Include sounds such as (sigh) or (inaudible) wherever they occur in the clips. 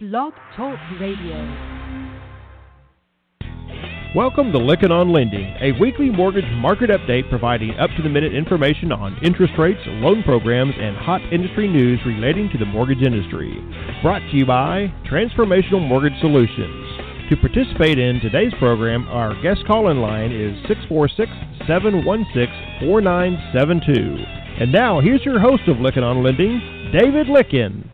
Blog Talk Radio. Welcome to Lykken on Lending, a weekly mortgage market update providing up to the minute information on interest rates, loan programs, and hot industry news relating to the mortgage industry. Brought to you by Transformational Mortgage Solutions. To participate in today's program, our guest call in line is 646 716 4972. And now, here's your host of Lykken on Lending, David Lykken.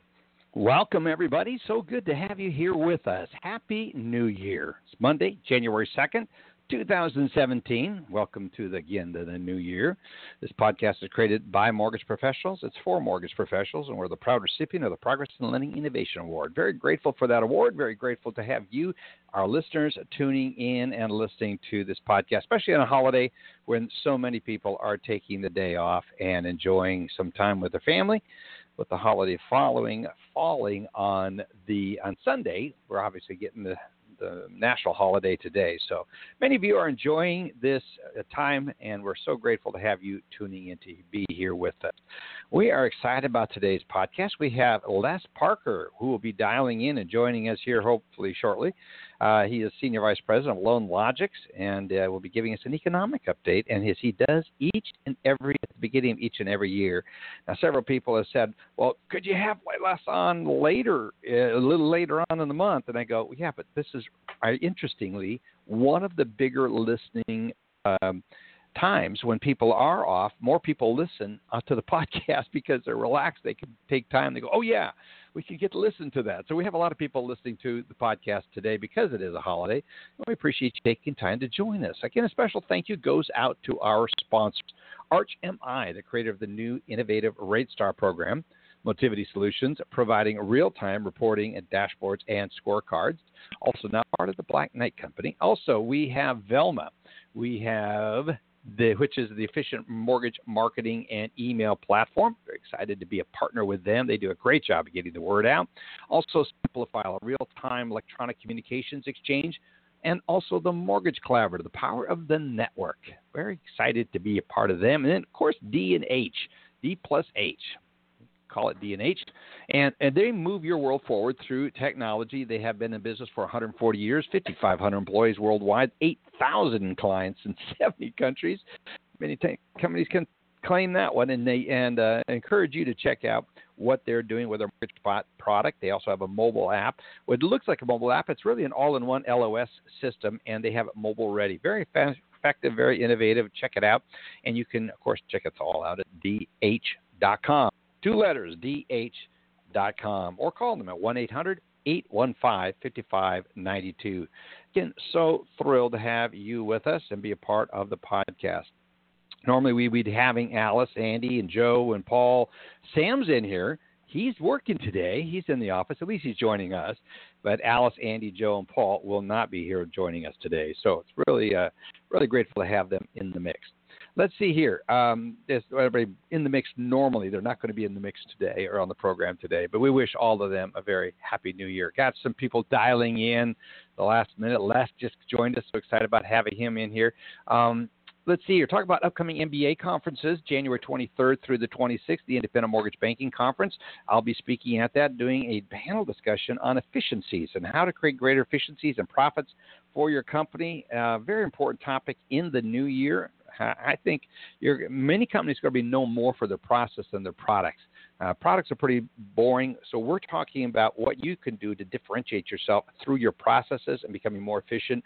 Welcome, everybody. So good to have you here with us. Happy New Year. It's Monday, January 2nd, 2017. Welcome to the again to the new year. This podcast is created by mortgage professionals. It's for mortgage professionals, and we're the proud recipient of the Progress in Lending Innovation Award. Very grateful for that award. Very grateful to have you, our listeners, tuning in and listening to this podcast, especially on a holiday when so many people are taking the day off and enjoying some time with their family with the holiday following falling on the on Sunday. We're obviously getting the the national holiday today. So many of you are enjoying this uh, time, and we're so grateful to have you tuning in to be here with us. We are excited about today's podcast. We have Les Parker, who will be dialing in and joining us here hopefully shortly. Uh, he is Senior Vice President of LoanLogics and uh, will be giving us an economic update, and as he does each and every at the beginning of each and every year. Now, several people have said, "Well, could you have Les on later, uh, a little later on in the month?" And I go, "Yeah, but this is interestingly one of the bigger listening." Um, times when people are off, more people listen uh, to the (laughs) podcast because they're relaxed. They can take time. They go, oh yeah, we can get to listen to that. So we have a lot of people listening to the podcast today because it is a holiday. And we appreciate you taking time to join us. Again, a special thank you goes out to our sponsors, Arch MI, the creator of the new innovative RateStar program. Motivity Solutions, providing real time reporting and dashboards and scorecards. Also, now part of the Black Knight Company. Also, we have Velma. We have the, which is the efficient mortgage marketing and email platform. Very excited to be a partner with them. They do a great job of getting the word out. Also, Simplifile, a real time electronic communications exchange. And also the Mortgage Collaborative, the power of the network. Very excited to be a part of them. And then, of course, D and H, D plus H, call it D&H, and and they move your world forward through technology. They have been in business for 140 years, 5,500 employees worldwide, 8,000 clients in (laughs) 70 countries. Many t- companies can claim that one, and they and uh, encourage you to check out what they're doing with their spot product. They also have a mobile app. What looks like a mobile app, it's really an all-in-one LOS system, and they have it mobile ready. Very fast, effective, very innovative. Check it out, and you can, of course, check it all out at dh.com. Two letters, dh.com, or call them at 1 800 815 5592. Again, so thrilled to have you with us and be a part of the podcast. Normally, we'd be having Alice, Andy, and Joe and Paul. Sam's in here. He's working today. He's in the office. At least he's joining us. But Alice, Andy, Joe, and Paul will not be here joining us today. So it's really, uh, really grateful to have them in the mix. Let's see here. Um, everybody in the mix normally. They're not going to be in the mix today or on the program today, but we wish all of them a very happy new year. Got some people dialing in the last minute. Les just joined us. So excited about having him in here. Um, let's see here. Talk about upcoming MBA conferences, January 23rd through the 26th, the Independent Mortgage Banking Conference. I'll be speaking at that, doing a panel discussion on efficiencies and how to create greater efficiencies and profits for your company. Uh, very important topic in the new year. I think many companies are going to be known more for their process than their products. Uh, products are pretty boring, so we're talking about what you can do to differentiate yourself through your processes and becoming more efficient.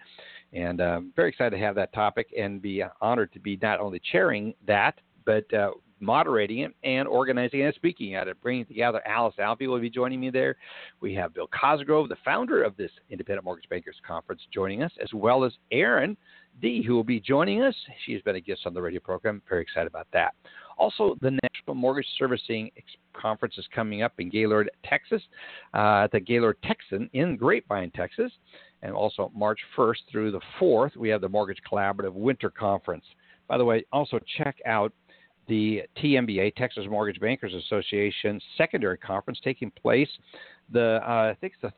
And uh, very excited to have that topic and be honored to be not only chairing that, but uh, moderating it and organizing and speaking at it, bringing together Alice Alvey will be joining me there. We have Bill Cosgrove, the founder of this Independent Mortgage Bankers Conference, joining us, as well as Aaron D, who will be joining us. She has been a guest on the radio program. Very excited about that. Also, the National Mortgage Servicing Conference is coming up in Gaylord, Texas, uh, at the Gaylord Texan in Grapevine, Texas. And also March 1st through the 4th, we have the Mortgage Collaborative Winter Conference. By the way, also check out the TMBA, Texas Mortgage Bankers Association secondary conference taking place the uh, I think it's the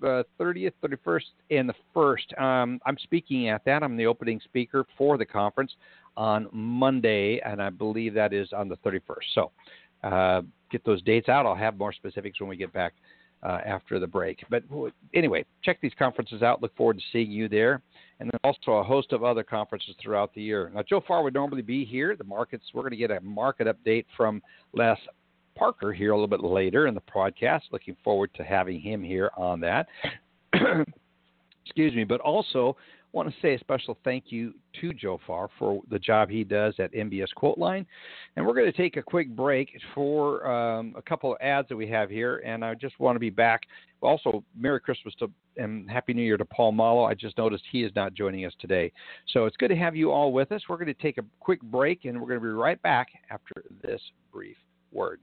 30, uh, 30th, 31st, and the 1st. Um, I'm speaking at that. I'm the opening speaker for the conference on Monday, and I believe that is on the 31st. So uh, get those dates out. I'll have more specifics when we get back uh, after the break. But anyway, check these conferences out. Look forward to seeing you there. And then also a host of other conferences throughout the year. Now, Joe Farr would normally be here. The markets, we're going to get a market update from Les Parker here a little bit later in the podcast. Looking forward to having him here on that. (clears throat) Excuse me. But also, want to say a special thank you to Joe Farr for the job he does at MBSQuoteline. And we're going to take a quick break for um, a couple of ads that we have here. And I just want to be back. Also, Merry Christmas to and Happy New Year to Paul Muolo. I just noticed he is not joining us today. So it's good to have you all with us. We're going to take a quick break and we're going to be right back after this brief word.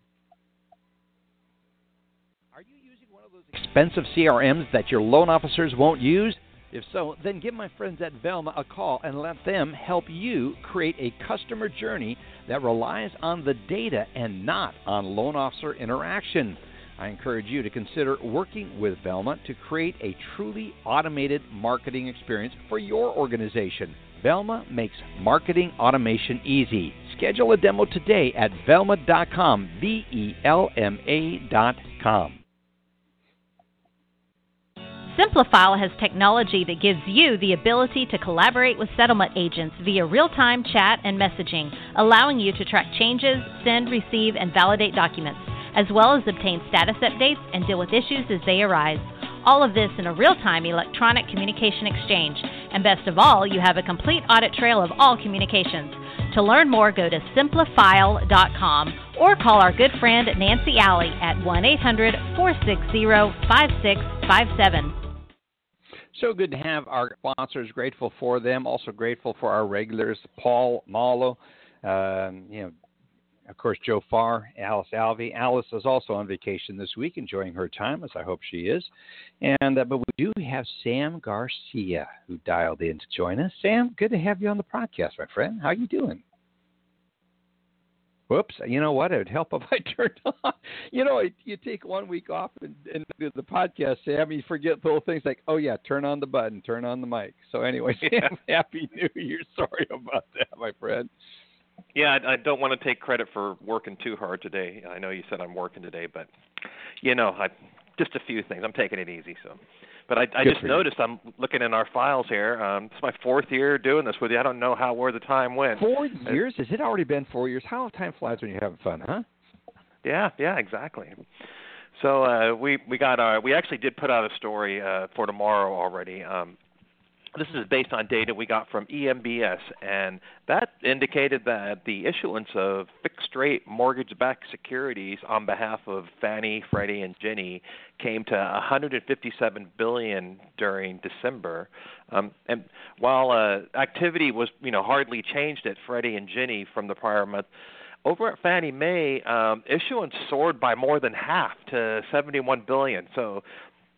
Are you using one of those expensive CRMs that your loan officers won't use? If so, then give my friends at Velma a call and let them help you create a customer journey that relies on the data and not on loan officer interaction. I encourage you to consider working with Velma to create a truly automated marketing experience for your organization. Velma makes marketing automation easy. Schedule a demo today at velma.com, V E L M A.com. Simplifile has technology that gives you the ability to collaborate with settlement agents via real time chat and messaging, allowing you to track changes, send, receive, and validate documents, as well as obtain status updates and deal with issues as they arise. All of this in a real time electronic communication exchange. And best of all, you have a complete audit trail of all communications. To learn more, go to simplifile.com or call our good friend Nancy Alley at 1 800 460 5657. So good to have our sponsors. Grateful for them. Also grateful for our regulars, Paul Muolo, um, you know, of course, Joe Farr, Alice Alvey. Alice is also on vacation this week, enjoying her time, as I hope she is. And uh, but we do have Sam Garcia who dialed in to join us. Sam, good to have you on the podcast, my friend. How are you doing? Whoops! You know what? It would help (laughs) if I turned on. You know, you take one week off and, and do the podcast, Sam. You forget little things like, oh yeah, turn on the button, turn on the mic. So anyway, Sam, (laughs) happy New Year. Sorry about that, my friend. Yeah, I, I don't want to take credit for working too hard today. I know you said I'm working today, but you know, I just a few things. I'm taking it easy, so. But I, I just noticed you. I'm looking in our files here. Um, it's my fourth year doing this with you. I don't know how where the time went. Four years? Has it already been four years? How time flies when you're having fun, huh? Yeah, yeah, exactly. So uh, we we got our we actually did put out a story uh, for tomorrow already. Um, this is based on data we got from EMBS, and that indicated that the issuance of fixed rate mortgage backed securities on behalf of Fannie, Freddie, and Ginnie came to 157 billion during December. Um, and while uh, activity was, you know, hardly changed at Freddie and Ginnie from the prior month, over at Fannie Mae, um, issuance soared by more than half to 71 billion. So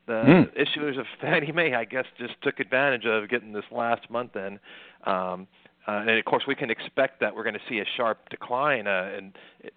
the mm. issuers of (laughs) Fannie Mae, I guess, just took advantage of getting this last month in. Um, uh, and of course, we can expect that we're going to see a sharp decline uh, in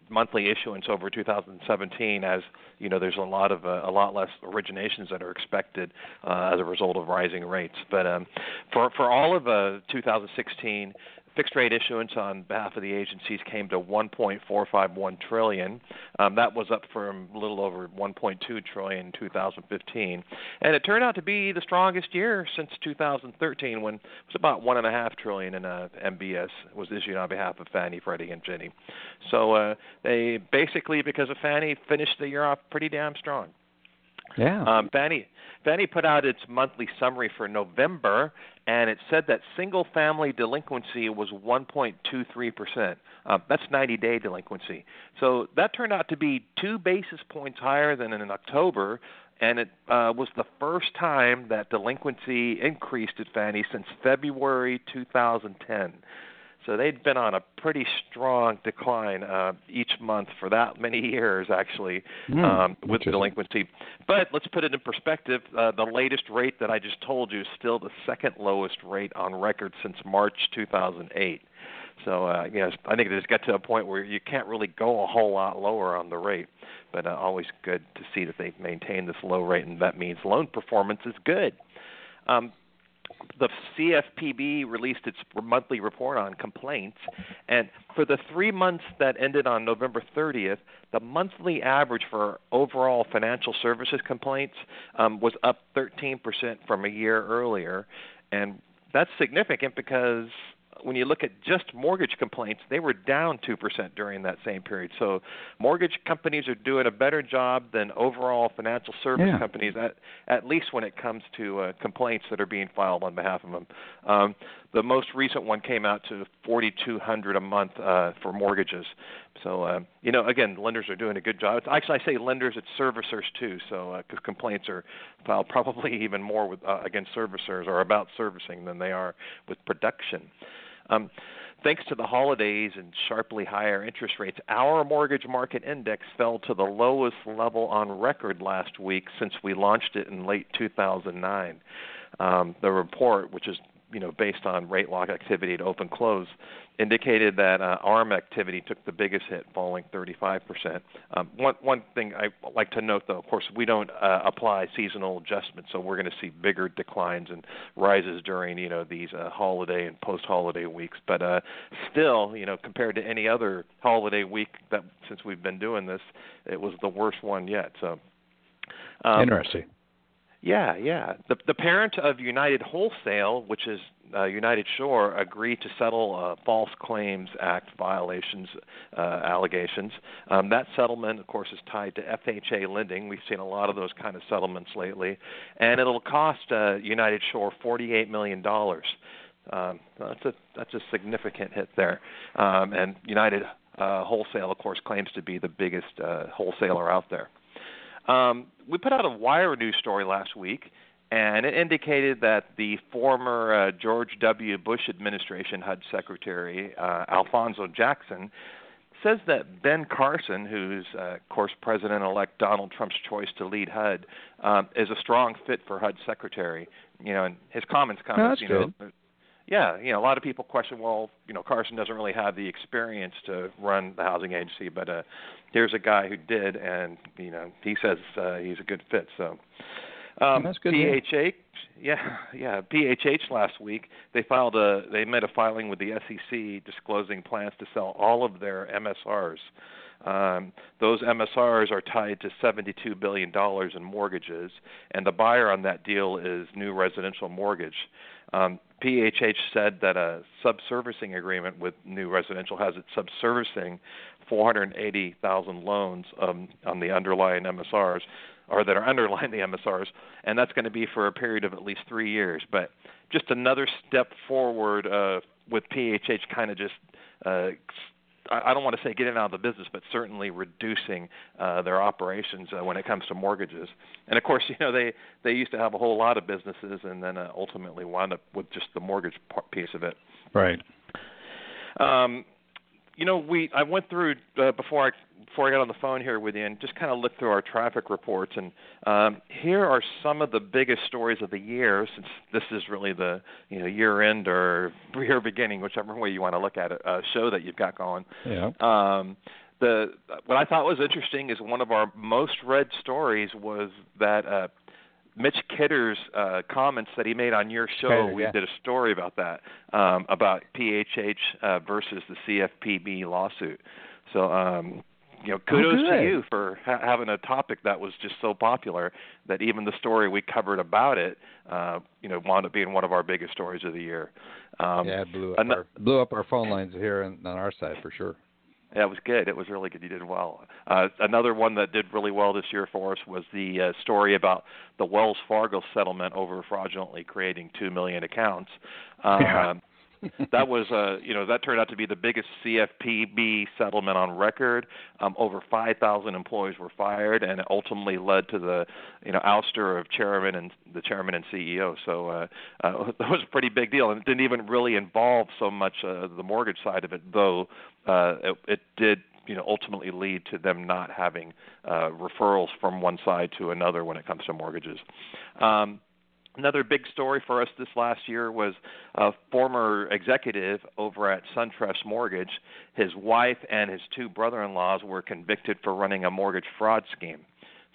monthly issuance over 2017, as you know, there's a lot of uh, a lot less originations that are expected uh, as a result of rising rates. But um, for for all of uh, 2016, fixed rate issuance on behalf of the agencies came to 1.451 trillion. Um, that was up from a little over 1.2 trillion in 2015, and it turned out to be the strongest year since 2013, when it was about one and a half trillion in uh, MBS was issued on behalf of Fannie, Freddie, and Ginnie. So uh, they basically, because of Fannie, finished the year off pretty damn strong. Yeah. Um, Fannie Fannie put out its monthly summary for November, and it said that single-family delinquency was 1.23%. Uh, that's 90-day delinquency. So that turned out to be two basis points higher than in October, and it uh, was the first time that delinquency increased at Fannie since February 2010. So they'd been on a pretty strong decline uh, each month for that many years, actually, mm, um, with delinquency. But let's put it in perspective. Uh, the latest rate that I just told you is still the second lowest rate on record since March 2008. So, uh, you know, I think it just got to a point where you can't really go a whole lot lower on the rate. But uh, always good to see that they've maintained this low rate, and that means loan performance is good. Um, the CFPB released its monthly report on complaints, and for the three months that ended on November 30th, the monthly average for overall financial services complaints um, was up 13% from a year earlier, and that's significant because when you look at just mortgage complaints, they were down 2% during that same period. So mortgage companies are doing a better job than overall financial service yeah. companies, at, at least when it comes to uh, complaints that are being filed on behalf of them. Um, the most recent one came out to 4,200 a month uh, for mortgages. So uh, you know, again, lenders are doing a good job. It's, actually, I say lenders, it's servicers too. So because uh, complaints are filed probably (laughs) even more with uh, against servicers or about servicing than they are with production. Um, thanks to the holidays and sharply higher interest rates, our mortgage market index fell to the lowest level on record last week since we launched it in late 2009. Um, the report, which is you know based on rate lock activity at OpenClose, indicated that uh, ARM activity took the biggest hit, falling 35%. Um, one one thing I like to note, though, of course, we don't uh, apply seasonal adjustments, so we're going to see bigger declines and rises during you know these uh, holiday and post-holiday weeks. But uh, still, you know, compared to any other holiday week that since we've been doing this, it was the worst one yet. So um, interesting. Yeah, yeah. The the parent of United Wholesale, which is uh, United Shore, agreed to settle uh, False Claims Act violations uh, allegations. Um, that settlement, of course, is tied to FHA lending. We've seen a lot of those kind of settlements lately, and it'll cost uh, United Shore forty-eight million dollars. Um, that's a that's a significant hit there, um, and United uh, Wholesale, of course, claims to be the biggest uh, wholesaler out there. Um, we put out a Wire news story last week, and it indicated that the former uh, George W. Bush administration HUD Secretary uh, Alphonso Jackson says that Ben Carson, who's uh, of course President-elect Donald Trump's choice to lead HUD, um, is a strong fit for HUD Secretary. You know, and his comments come no, you know, good. Yeah, you know, a lot of people question, well, you know, Carson doesn't really have the experience to run the housing agency, but uh, here's a guy who did, and you know, he says uh, he's a good fit. So, um, that's good. PHH, yeah, yeah, PHH last week they filed a they made a filing with the SEC disclosing plans to sell all of their MSRs. Um, those MSRs are tied to $72 billion in mortgages, and the buyer on that deal is New Residential Mortgage. Um, PHH said that a subservicing agreement with New Residential has it subservicing 480,000 loans um, on the underlying MSRs, or that are underlying the MSRs, and that's going to be for a period of at least three years. But just another step forward uh, with PHH, kind of just uh, I don't want to say getting out of the business, but certainly reducing uh, their operations uh, when it comes to mortgages. And of course, (laughs) you know they they used to have a whole lot of businesses, and then uh, ultimately wound up with just the mortgage part, piece of it. Right. Um, you know, we I went through uh, before I before I got on the phone here with you and just kind of looked through our traffic reports, and um, here are some of the biggest stories of the year, since this is really the you know year end or (laughs) year beginning, whichever way you want to look at it, uh, show that you've got going. Yeah. Um, the what I thought was interesting is one of our most read stories was that uh, Mitch Kider's uh, comments that he made on your show. Kidder, we yeah. did a story about that um, about PHH uh, versus the CFPB lawsuit. So um, you know, kudos oh, to you for ha- having a topic that was just so popular that even the story we covered about it, uh, you know, wound up being one of our biggest stories of the year. Um, yeah, it blew up, an- our, blew up our phone lines here on, on our side for sure. Yeah, it was good. It was really good. You did well. Uh, another one that did really well this year for us was the uh, story about the Wells Fargo settlement over fraudulently creating two million accounts. Uh, Yeah. (laughs) that was uh you know that turned out to be the biggest CFPB settlement on record. Um, over 5,000 employees were fired, and it ultimately led to the you know ouster of chairman and the chairman and CEO. So uh, uh, (laughs) that was a pretty big deal, and it didn't even really involve so much uh, the mortgage side of it, though uh, it, it did you know ultimately lead to them not having uh, referrals from one side to another when it comes to mortgages. Um, Another big story for us this last year was a former executive over at SunTrust Mortgage. His wife and his two brother in laws were convicted for running a mortgage fraud scheme.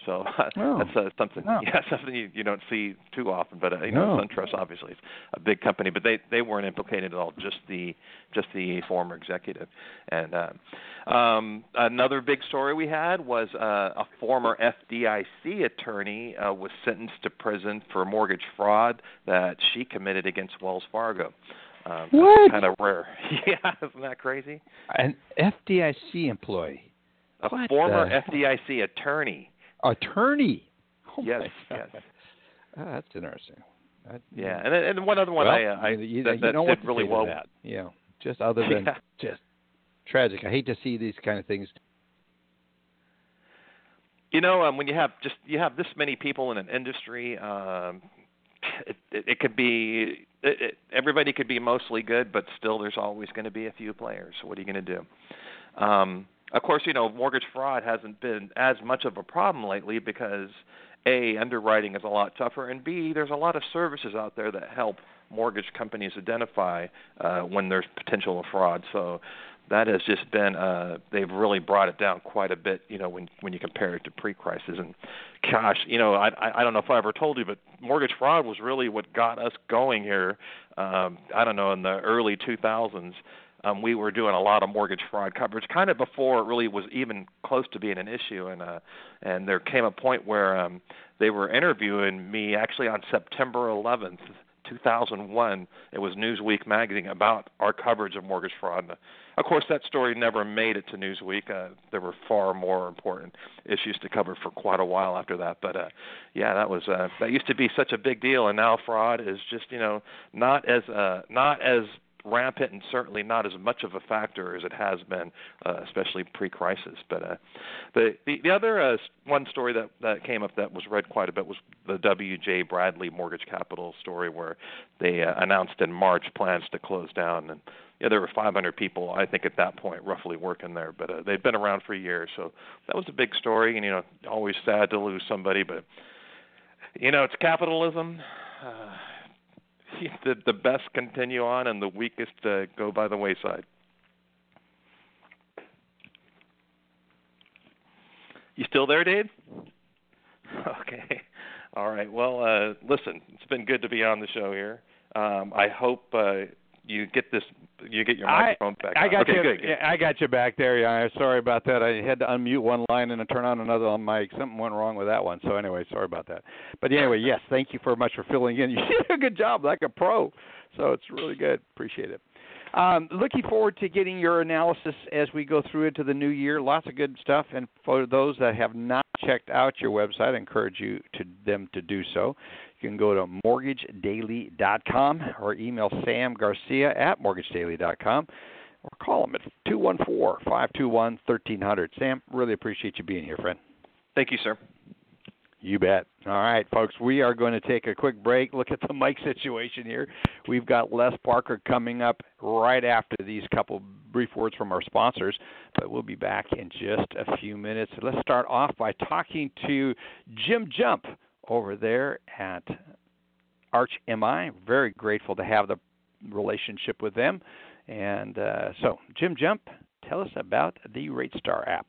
So (laughs) oh. that's uh, something, no. yeah, (laughs) something you, you don't see too often. But uh, you know, no. SunTrust obviously is a big company, but they they weren't implicated at all. Just the just the former executive. And uh, um, another big story we had was uh, a former FDIC attorney uh, was sentenced to prison for mortgage fraud that she committed against Wells Fargo. Um, what? Kind of rare. (laughs) yeah, isn't that crazy? An FDIC employee. A what former the? FDIC attorney. Attorney. Oh yes, yes. Oh, that's interesting. That, yeah, and and one other one well, I, uh, I you, that, you that know did what really well. That. Know, just other than Yeah. just tragic. I hate to see these kind of things. You know, um, when you have just you have this many people in an industry, um, it, it, it could be it, it, everybody could be mostly good, but still there's always going to be a few players. What are you going to do? Um, of course, you know mortgage fraud hasn't been as much of a problem lately because a underwriting is a lot tougher, and b there's a lot of services out there that help mortgage companies identify uh, when there's potential fraud. So that has just been uh they've really brought it down quite a bit you know when when you compare it to pre-crisis and gosh you know i i I don't know if i ever told you but mortgage fraud was really what got us going here um i don't know in the early 2000s um we were doing a lot of mortgage fraud coverage kind of before it really was even close to being an issue and uh and there came a point where um they were interviewing me actually on September 11th 2001 it was Newsweek magazine about our coverage of mortgage fraud and, of course, that story never made it to Newsweek. Uh, there were far more important issues to cover for quite a while after that. But uh, yeah, that was uh, that used to be such a big deal, and now fraud is just you know not as uh, not as rampant and certainly not as much of a factor as it has been, uh, especially pre-crisis. But uh, the, the the other uh, one story that that came up that was read quite a bit was the W.J. Bradley Mortgage Capital story, where they uh, announced in March plans to close down and yeah, there were 500 people, I think, at that point, roughly working there. But uh, they'd been around for years, so that was a big story. And you know, always sad to lose somebody, but you know, it's capitalism. Uh, (laughs) the the best continue on, and the weakest uh, go by the wayside. You still there, Dave? (laughs) Okay. All right. Well, uh, listen, it's been good to be on the show here. Um, I hope uh, you get this you get your microphone I, back. I on. got okay, you. Good, good. I got you back there. Yeah, sorry about that. I had to unmute one line and then turn on another on mic. Something went wrong with that one. So anyway, sorry about that. But anyway, (laughs) yes, thank you very much for filling in. (laughs) You did a good job, like a pro. So it's really good. Appreciate it. Um, looking forward to getting your analysis as we go through into the new year. Lots of good stuff. And for those that have not checked out your website, I encourage you to them to do so. You can go to mortgagedaily.com or email Sam Garcia at mortgagedaily.com or call him at 214 521 1300. Sam, really appreciate you being here, friend. Thank you, sir. You bet. All right, folks, we are going to take a quick break. Look at the (laughs) mic situation here. We've got Les Parker coming up right after these couple brief words from our sponsors, but we'll be back in just a few minutes. Let's start off by talking to Jim Jump over there at Arch MI. Very grateful to have the relationship with them. And uh, so, Jim Jump, tell us about the RateStar app.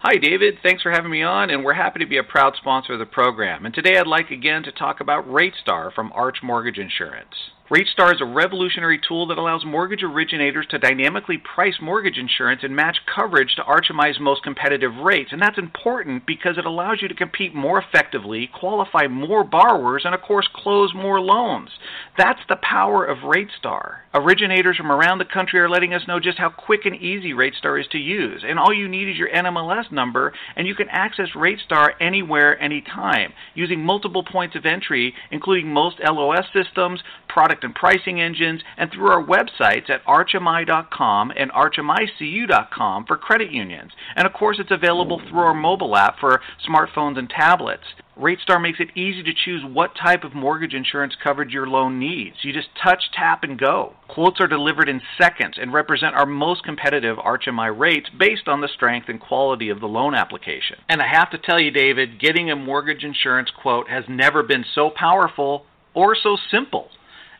Hi, David. Thanks for having me on, and we're happy to be a proud sponsor of the program. And today I'd like again to talk about RateStar from Arch Mortgage Insurance. RateStar is a revolutionary tool that allows mortgage originators to dynamically price mortgage insurance and match coverage to ArchMI's most competitive rates. And that's important because it allows you to compete more effectively, qualify more borrowers, and of course, close more loans. That's the power of RateStar. Originators from around the country are letting us know just how quick and easy RateStar is to use. And all you need is your NMLS number, and you can access RateStar anywhere, anytime, using multiple points of entry, including most LOS systems, product and pricing engines, and through our websites at archmi.com and archmicu.com for credit unions. And of course, it's available through our mobile app for smartphones and tablets. RateStar makes it easy to choose what type of mortgage insurance coverage your loan needs. You just touch, tap, and go. Quotes are delivered in seconds and represent our most competitive ArchMI rates based on the strength and quality of the loan application. And I have to tell you, David, getting a mortgage insurance quote has never been so powerful or so simple.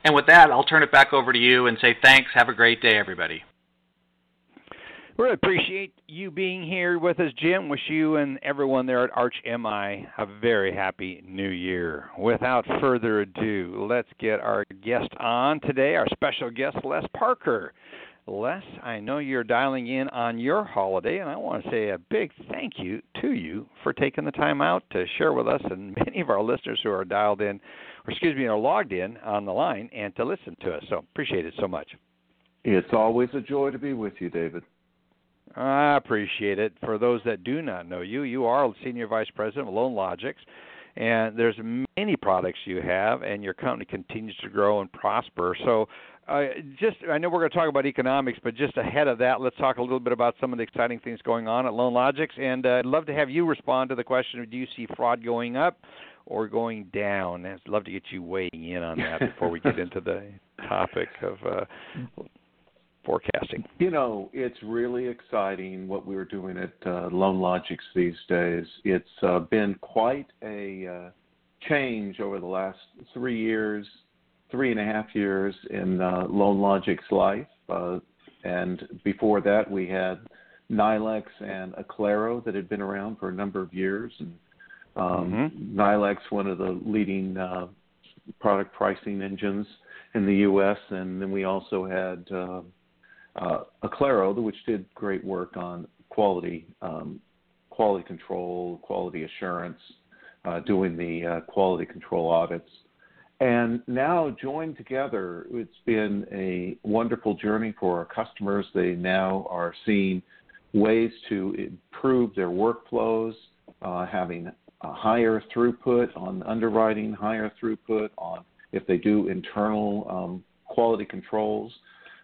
And with that, I'll turn it back over to you and say thanks. Have a great day, everybody. We really appreciate you being here with us, Jim. Wish you and everyone there at Arch MI a very happy new year. Without further ado, let's get our guest on today, our special guest, Les Parker. Les, I know you're dialing in on your holiday, and I want to say a big thank you to you for taking the time out to share with us and (laughs) many of our listeners who are dialed in, or excuse me, are logged in on the line and to listen to us. So appreciate it so much. It's always a joy to be with you, David. I appreciate it. For those that do not know you, you are Senior Vice President of LoanLogics, and there's many products you have, and your company continues to grow and prosper. So uh, just I know we're going to talk about economics, but just ahead of that, let's talk a little bit about some of the exciting things going on at LoanLogics. And uh, I'd love to have you respond to the question: Do you see fraud going up or going down? I'd love to get you weighing in on that before we get (laughs) into the topic of uh, forecasting. You know, it's really exciting what we're doing at uh, LoanLogics these days. It's uh, been quite a uh, change over the last three years three and a half years in uh, Loan Logic's life, uh, and before that we had Nilex and Aclaro that had been around for a number of years, and um, mm-hmm. Nilex, one of the leading uh, product pricing engines in the U.S., and then we also had uh, uh, Aclaro, which did great work on quality um, quality control, quality assurance, uh, doing the uh, quality control audits and now joined together, it's been a wonderful journey for our customers. They now are seeing ways to improve their workflows, uh, having a higher throughput on underwriting, higher throughput on if they do internal um, quality controls.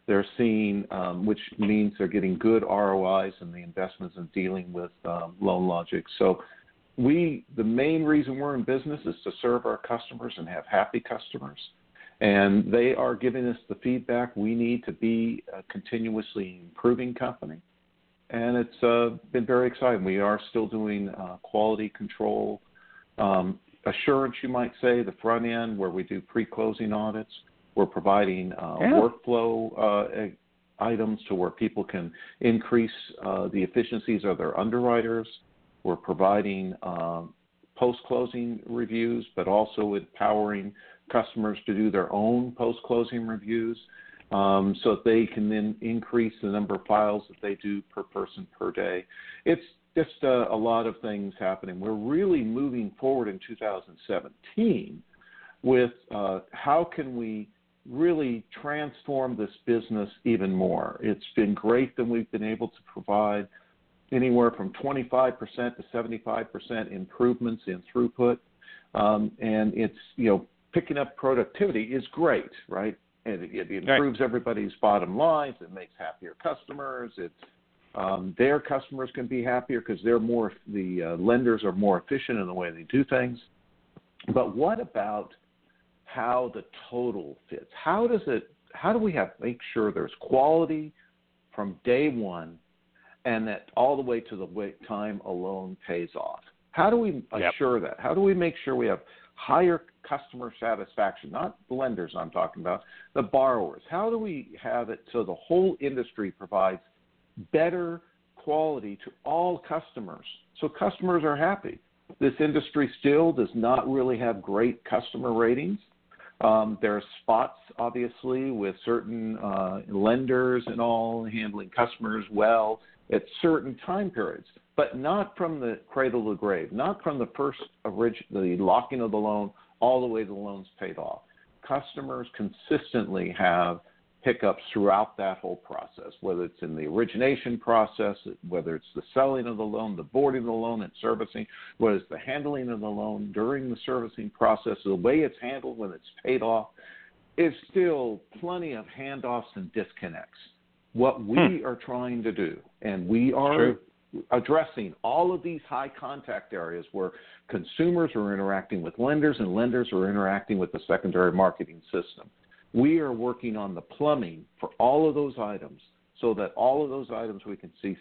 They're seeing, um, which means they're getting good ROIs in the investments in dealing with um, Loan Logic. So we the main reason we're in business is to serve our customers and have happy customers and they are giving us the feedback we need to be a continuously improving company and it's uh, been very exciting. We are still doing uh, quality control um, assurance you might say the front end where we do pre-closing audits. We're providing uh, yeah. workflow uh, items to where people can increase uh, the efficiencies of their underwriters. We're providing um, post closing reviews, but also empowering customers to do their own post closing reviews um, so that they can then increase the number of files that they do per person per day. It's just a, a lot of things happening. We're really moving forward in 2017 with uh, how can we really transform this business even more. It's been great that we've been able to provide anywhere from 25% to 75% improvements in throughput. Um, and it's, you know, picking up productivity is great, right? And it, it improves right. everybody's bottom lines. It makes happier customers. It's um, their customers can be happier because they're more the uh, lenders are more efficient in the way they do things. But what about how the total fits? How does it? How do we have make sure there's quality from day one and that all the way to the time a loan pays off. How do we assure yep. that? How do we make sure we have higher customer satisfaction? Not the lenders I'm talking about, the borrowers. How do we have it so the whole industry provides better quality to all customers so customers are happy? This industry still does not really have great customer ratings. Um, there are spots, obviously, with certain uh, lenders and all handling customers well at certain time periods, but not from the cradle to grave, not from the first orig- the locking of the loan all the way to the loan's paid off. Customers consistently have hiccups throughout that whole process, whether it's in the origination process, whether it's the selling of the loan, the boarding of the loan and servicing, whether it's the handling of the loan during the servicing process, the way it's handled when it's paid off, is still plenty of handoffs and disconnects what we hmm. are trying to do, and we are addressing all of these high contact areas where consumers are interacting with lenders and lenders are interacting with the secondary marketing system. We are working on the plumbing for all of those items so that all of those items we can see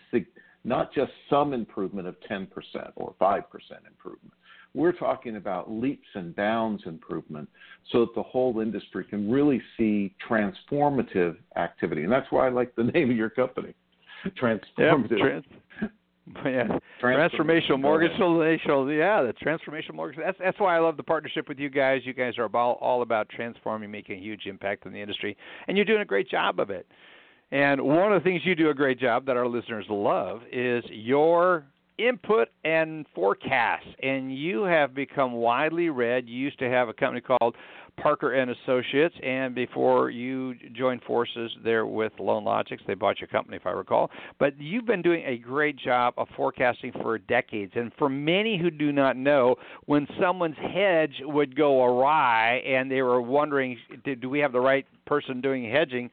not just some improvement of 10% or 5% improvement, we're talking about leaps and bounds improvement so that the whole industry can really see transformative activity. And that's why I like the name of your company. transformative. Trans- (laughs) yeah, transformational mortgage solution. Yeah, the transformational mortgage. That's that's why I love the partnership with you guys. You guys are all all about transforming, making a huge impact in the industry, and you're doing a great job of it. And one of the things you do a great job that our listeners love is your input and forecasts. And you have become widely read. You used to have a company called Parker and Associates, and before you joined forces there with LoanLogics, they bought your company, if I recall. But you've been doing a great job of forecasting for decades. And for many who do not know, when someone's hedge would go awry and they were wondering, do we have the right person doing hedging?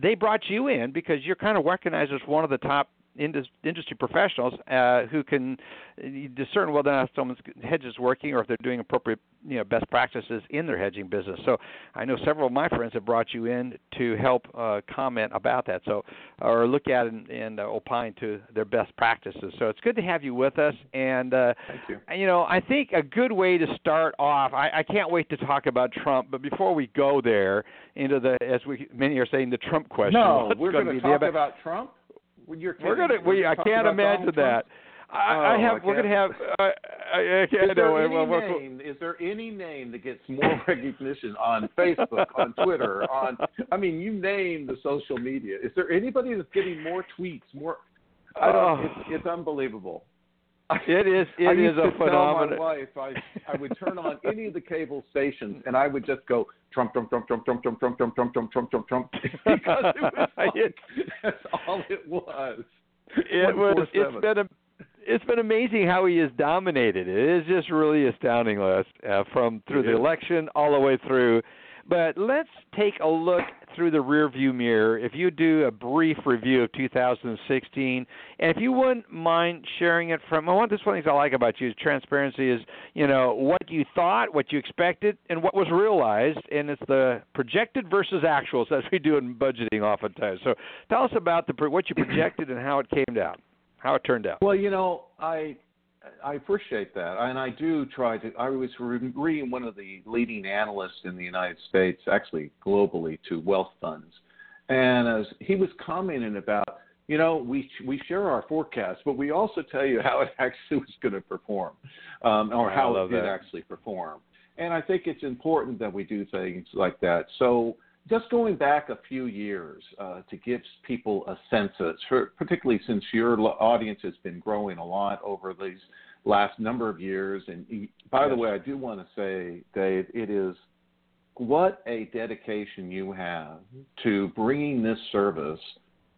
They brought you in because you're kind of recognized as one of the top industry professionals uh, who can discern whether or not someone's hedge is working or if they're doing appropriate you know best practices in their hedging business. So I know several of my friends have brought you in to help uh, comment about that. So or look at and, and uh, opine to their best practices. So it's good to have you with us. And uh, thank you. You know I think a good way to start off. I, I can't wait to talk about Trump. But before we go there into the as we many are saying the Trump question. No, we're going to talk about Trump. You're we're gonna. We, I can't imagine that. I, oh, I have. I we're gonna have. Uh, I, I, is, I there know, any well, name, is there any name that gets more (laughs) recognition on Facebook, on Twitter, on? I mean, you name the social media. Is there anybody that's getting more tweets? More? I don't. Oh. It's, it's unbelievable. It is. It I is used a to phenomenon. Tell my wife, I I would turn on any of the cable stations, and I would just go Trump, Trump, Trump, Trump, Trump, Trump, Trump, Trump, Trump, Trump, Trump, Trump, Trump, because it was like, that's all it was. It was. It's been a. It's been amazing how he has dominated. It is just really astounding, Les, uh, from through It the is. election all the way through. But let's take a look through the rearview mirror. If you do a brief review of 2016, and if you wouldn't mind sharing it from, I want. one of the things I like about you is transparency. Is you know what you thought, what you expected, and what was realized, and it's the projected versus actuals (laughs) as we do in budgeting oftentimes. So tell us about the what you projected and how it came out, how it turned out. Well, you know, I I appreciate that, and I do try to. I was reading one of the leading analysts in the United States, actually globally, to wealth funds, and as he was commenting about, you know, we we share our forecast, but we also tell you (laughs) how it actually was going to perform, um, or how it did that. actually perform. And I think it's important that we do things like that. So just going back a few years uh, to give people a sense of, particularly since your audience has been growing a lot over these last number of years. And by the way, I do want to say, Dave, it is what a dedication you have to bringing this service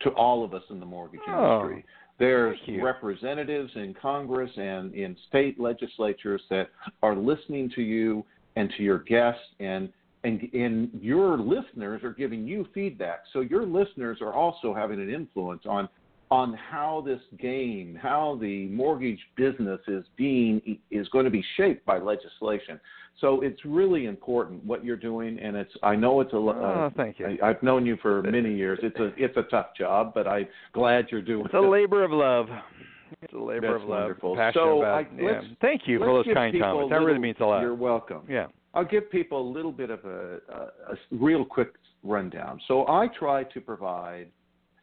to all of us in the mortgage Oh, industry. There's representatives in Congress and in state legislatures that are listening to you and to your guests and and and your listeners are giving you feedback. So your listeners are also having an influence on on how this game, how the mortgage business is being is going to be shaped by legislation. So it's really important what you're doing, and it's I know it's a. Oh, Uh, thank you. I, I've known you for many years. It's a it's a tough job, but I'm glad you're doing It's a it. labor of love. It's a labor That's of love. wonderful. Passionate So, about. I- yeah. let's- Thank you for those kind comments. That really means a lot. You're welcome. Yeah. I'll give people a little bit of a, a, a real quick rundown. So I try to provide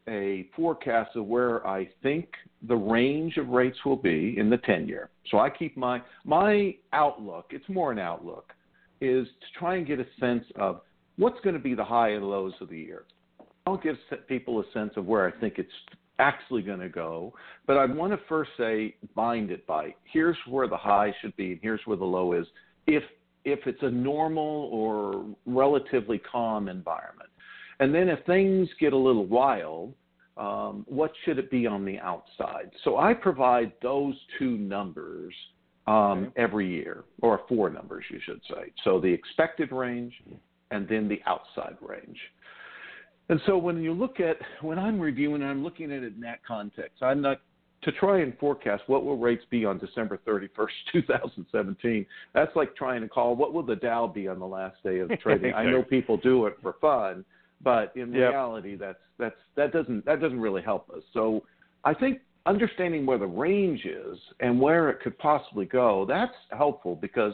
a forecast of where I think the range of rates will be in the 10 year. So I keep my my outlook, it's more an outlook, is to try and get a sense of what's going to be the high and lows of the year. I'll give people a sense of where I think it's actually going to go, but I want to first say bind it by here's where the high should be and here's where the low is if if it's a normal or relatively calm environment. And then if things get a little wild, um, what should it be on the outside? So I provide those two numbers um, every year, or four numbers, you should say. So the expected range and then the outside range. And so when you look at, when I'm reviewing, I'm looking at it in that context. I'm not to try and forecast what will rates be on December 31st, (laughs) 2017. That's like trying to call what will the Dow be on the last day of (laughs) trading. I know people do it for fun, but in Yep. reality, that's that's that doesn't that doesn't really help us. So I think understanding where the range is and where it could possibly go that's helpful because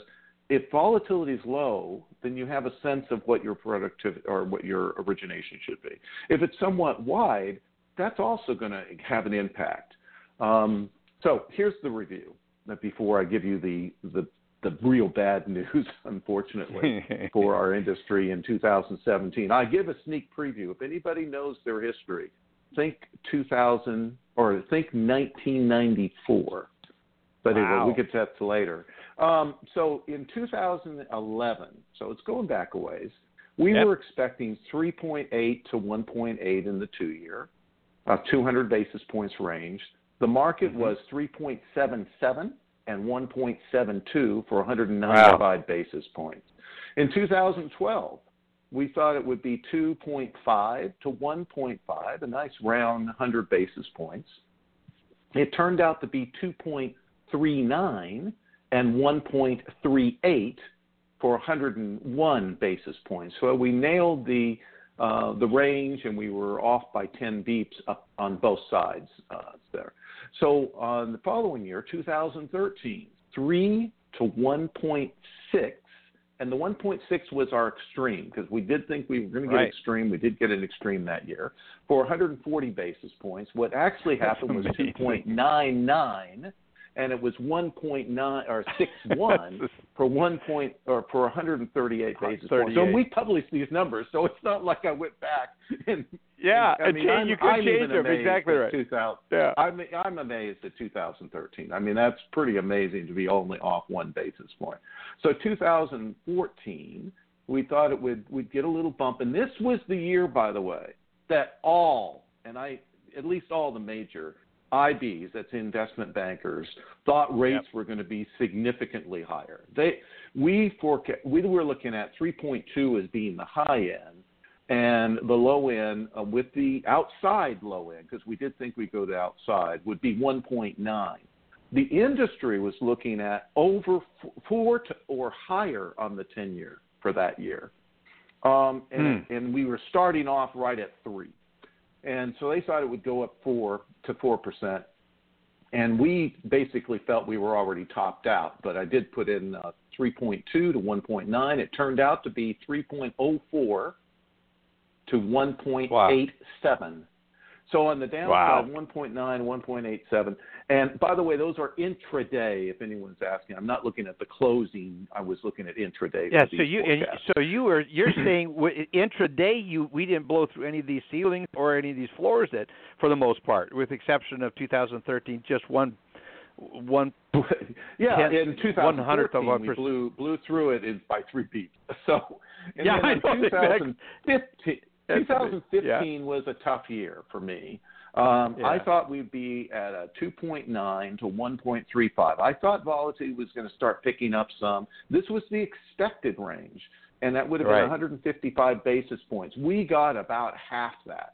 if volatility is low, then you have a sense of what your productivity or what your origination should be. If it's somewhat wide, that's also going to have an impact. Um, so here's the review. Before I give you the the the real bad (laughs) news, unfortunately, (laughs) for our industry in 2017. I give a sneak preview. If anybody knows their history, think 2000 or think 1994. But wow. anyway, we get to that later. Um, so in 2011, so it's going back a ways, we yep. were expecting 3.8 to 1.8 in the two year, a 200 basis points range. The market mm-hmm. was 3.77 and 1.72 for 195 wow. basis points. In 2012, we thought it would be 2.5 to 1.5, a nice round 100 basis points. It turned out to be 2.39 and 1.38 for 101 basis points. So we nailed the uh, the range, and we were off by 10 beeps up on both sides uh, there. So uh, the following year, 2013, 3 to 1.6, and the 1.6 was our extreme because we did think we were going to get right. extreme. We did get an extreme that year for 140 basis points. What actually happened was 2.99 and it was 1.9 or (laughs) 6.1 for one point or for 138 basis 38. points. So we published these numbers, so it's not like I went back and yeah, and, I mean, I'm, you could I'm change them exactly right. 2000, yeah, I'm I'm amazed at 2013. I mean, that's pretty amazing to be only off one basis point. So 2014, we thought it would we'd get a little bump, and this was the year, by the way, that all and I at least all the major IBs, that's investment bankers, thought rates yep. were going to be significantly higher. They, we forecast, we were looking at 3.2 as being the high end, and the low end uh, with the outside low end, because we did think we'd go to outside, would be 1.9. The industry was looking at over four to, or higher on the 10 year for that year. Um, and, hmm. and we were starting off right at three. And so they thought it would go up four to four percent. And we basically felt we were already topped out, but I did put in uh, 3.2 to 1.9. It turned out to be 3.04 to 1.87. Wow. So on the downside, wow. 1.9, 1.87. And by the way, those are intraday. If anyone's asking, I'm not looking at the closing. I was looking at intraday. Yeah. So you and, so you were you're saying (clears throat) intraday you we didn't blow through any of these ceilings or any of these floors that for the most part, with exception of 2013, just one one (laughs) yeah tenth, in 2013 we blew blew through it in, by three beats. (laughs) So yeah, I know, 2015 exactly. 2015 yeah. was a tough year for me. Um, yeah. I thought we'd be at a 2.9 to 1.35. I thought volatility was going to start picking up some. This was the expected range, and that would have right. been 155 basis points. We got about half that.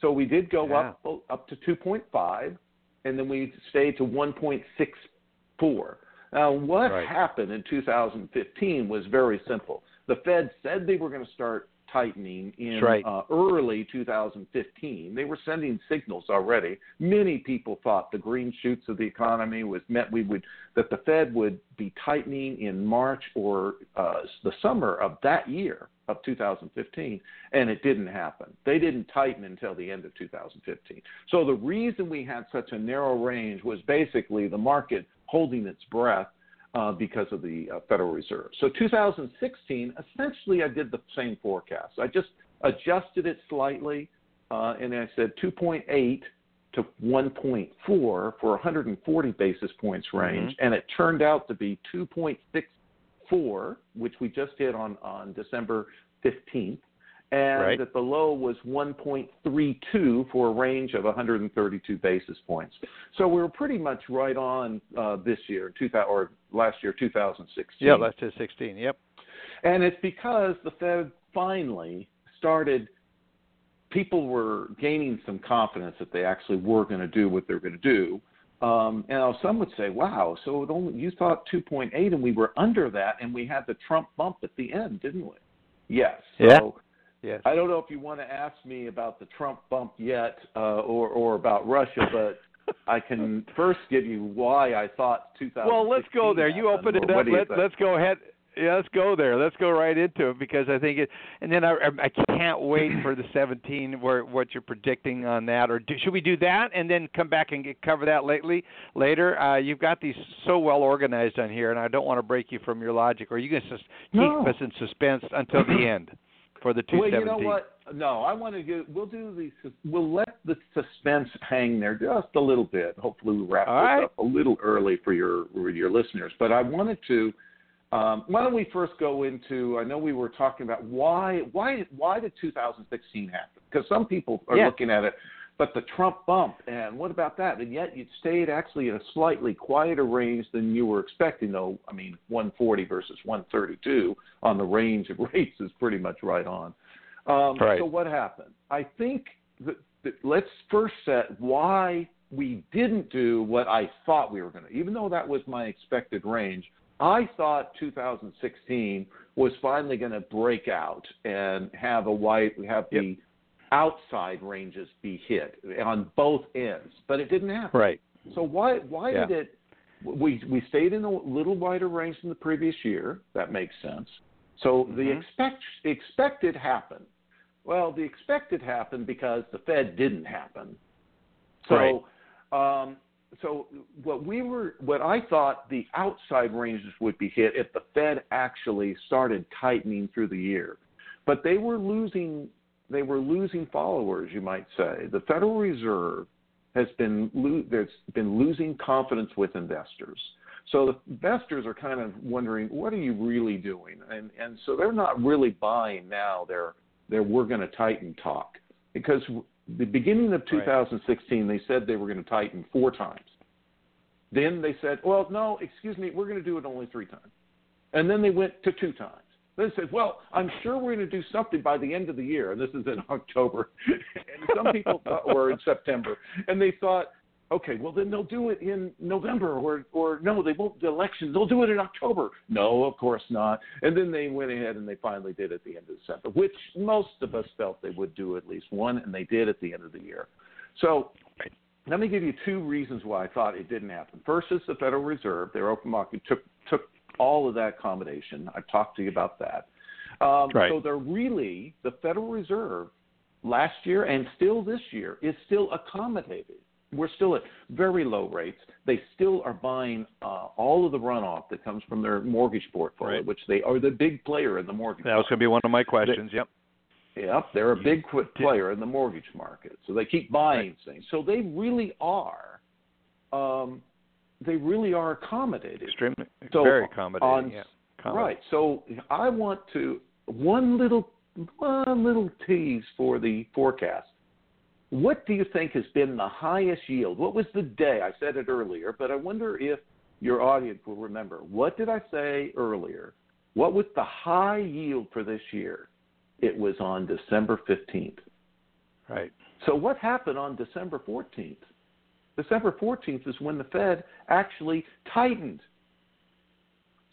So we did go yeah. up up to 2.5, and then we stayed to 1.64. Now, what right. happened in 2015 was very simple. The Fed said they were going to start tightening in right. uh, early 2015. They were sending signals already. Many people thought the green shoots of the economy was meant we would that the Fed would be tightening in March or uh, the summer of that year of 2015, and it didn't happen. They didn't tighten until the end of 2015. So the reason we had such a narrow range was basically the market holding its breath uh, because of the uh, Federal Reserve. So 2016, essentially, I did the same forecast. I just adjusted it slightly, uh, and I said 2.8 to 1.4 for 140 basis points range, mm-hmm. and it turned out to be 2.64, which we just hit on on December 15th and right. that the low was 1.32 for a range of 132 basis points. So we were pretty much right on uh, this year, 2000, or last year, 2016. Yeah, last year 16. Yep. And it's because the Fed finally started. People were gaining some confidence that they actually were going to do what they're going to do. Um, and some would say, "Wow, so only, you thought 2.8, and we were under that, and we had the Trump bump at the end, didn't we?" Yes. So yeah Yes. I don't know if you want to ask me about the Trump bump yet, uh, or or about Russia, but I can (laughs) first give you why I thought 2000. Well, let's go there. You opened it up. Let, let's go ahead. yeah, let's go there. Let's go right into it because I think it. And then I, I can't wait for the 17. Where what you're predicting on that, or do, should we do that and then come back and get, cover that lately later? Uh, you've got these so well organized on here, and I don't want to break you from your logic. Or are you going to sus- No. keep us in suspense until the end for the 217? Well, you know what? No, I want to do. We'll do the. We'll let the suspense hang there just a little bit. Hopefully, we wrap All this right. up a little early for your for your listeners. But I wanted to. Um, why don't we first go into? I know we were talking about why why why did 2016 happen? Because some people are Yeah. looking at it, but the Trump bump and what about that? And yet you stayed actually in a slightly quieter range than you were expecting. Though I mean, 140 versus 132 on the range of (laughs) rates is pretty much right on. Um, Right. So what happened? I think that, that let's first set why we didn't do what I thought we were going to. Even though that was my expected range, I thought 2016 was finally going to break out and have a white, we have the outside ranges be hit on both ends, but it didn't happen. Right. So why why Yeah. did it? We we stayed in a little wider range than the previous year. That makes sense. So the Mhm. expect expected happened. Well, the expected happened because the Fed didn't happen. So, um, so what we were, what I thought the outside ranges would be hit if the Fed actually started tightening through the year, but they were losing, they were losing followers, you might say. The Federal Reserve has been lo- there's been losing confidence with investors. So the investors are kind of wondering, what are you really doing? And and so they're not really buying now. They're they're we're going to tighten talk because the beginning of 2016 they said they were going to tighten four times. Then they said, well, no, excuse me, we're going to do it only three times. And then they went to two times. They said, well, I'm sure we're going to do something by the end of the year. And this is in (laughs) October. and some people (laughs) thought, or in September. And they thought, okay, well, then they'll do it in November. Or, or no, they won't, the election, they'll do it in October. No, of course not. And then they went ahead and they finally did at the end of December, which most of us felt they would do at least one, and they did at the end of the year. So let me give you two reasons why I thought it didn't happen. First is the Federal Reserve. Their open market took took all of that accommodation. I've talked to you about that. Um, Right. So they're really the Federal Reserve last year and still this year is still accommodated. We're still at very low rates. They still are buying uh, all of the runoff that comes from their mortgage portfolio, Right. which they are the big player in the mortgage. That was going to be one of my questions. Yep. Yep, they're a big player in the mortgage market, so they keep buying things. So they really are, um, they really are accommodated. Extremely, So very accommodating. on- yeah. Right. So I want to one little one little tease for the forecast. What do you think has been the highest yield? What was the day? I said it earlier, but I wonder if your audience will remember. What did I say earlier? What was the high yield for this year? It was on December 15th. Right. So what happened on December 14th? December 14th is when the Fed actually tightened.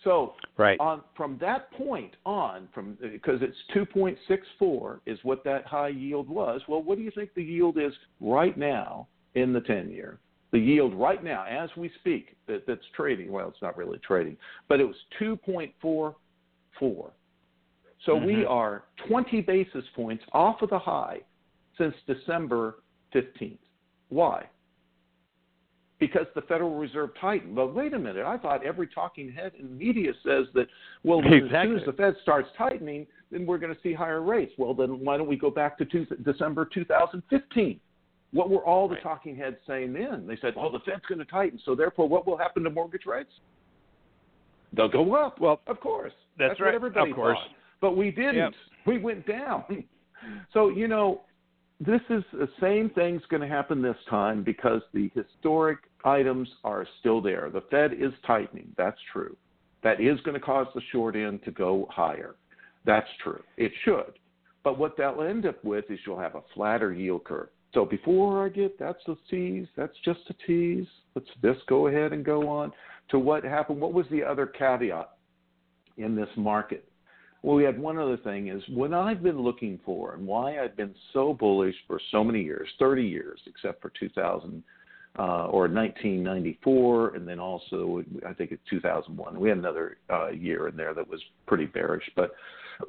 So Right. on from that point on, from because it's 2.64 is what that high yield was. Well, what do you think the yield is right now in the 10-year? The yield right now, as we speak, that, that's trading. Well, it's not really trading, but it was 2.44. So we Mhm. are 20 basis points off of the high since December 15th. Why? Because the Federal Reserve tightened. Well, wait a minute. I thought every talking head in the media says that, well, as soon as the Fed starts tightening, then we're going to see higher rates. Well, then why don't we go back to two, December 2015? What were all the Right. talking heads saying then? They said, oh, the Fed's going to tighten. So therefore, what will happen to mortgage rates? They'll go up. Well, of course. that's what right. everybody Of course. thought. But we didn't. Yep. We went down. (laughs) so, you know, this is the same thing's going to happen this time because the historic items are still there. The Fed is tightening. That's true. That is going to cause the short end to go higher. That's true. It should. But what that'll end up with is you'll have a flatter yield curve. So before I get that's a tease, that's just a tease. Let's just go ahead and go on to what happened. What was the other caveat in this market? Well, we had one other thing is what I've been looking for and why I've been so bullish for so many years, 30 years, except for 2000, uh, or 1994, and then also I think it's 2001. We had another uh, year in there that was pretty bearish. But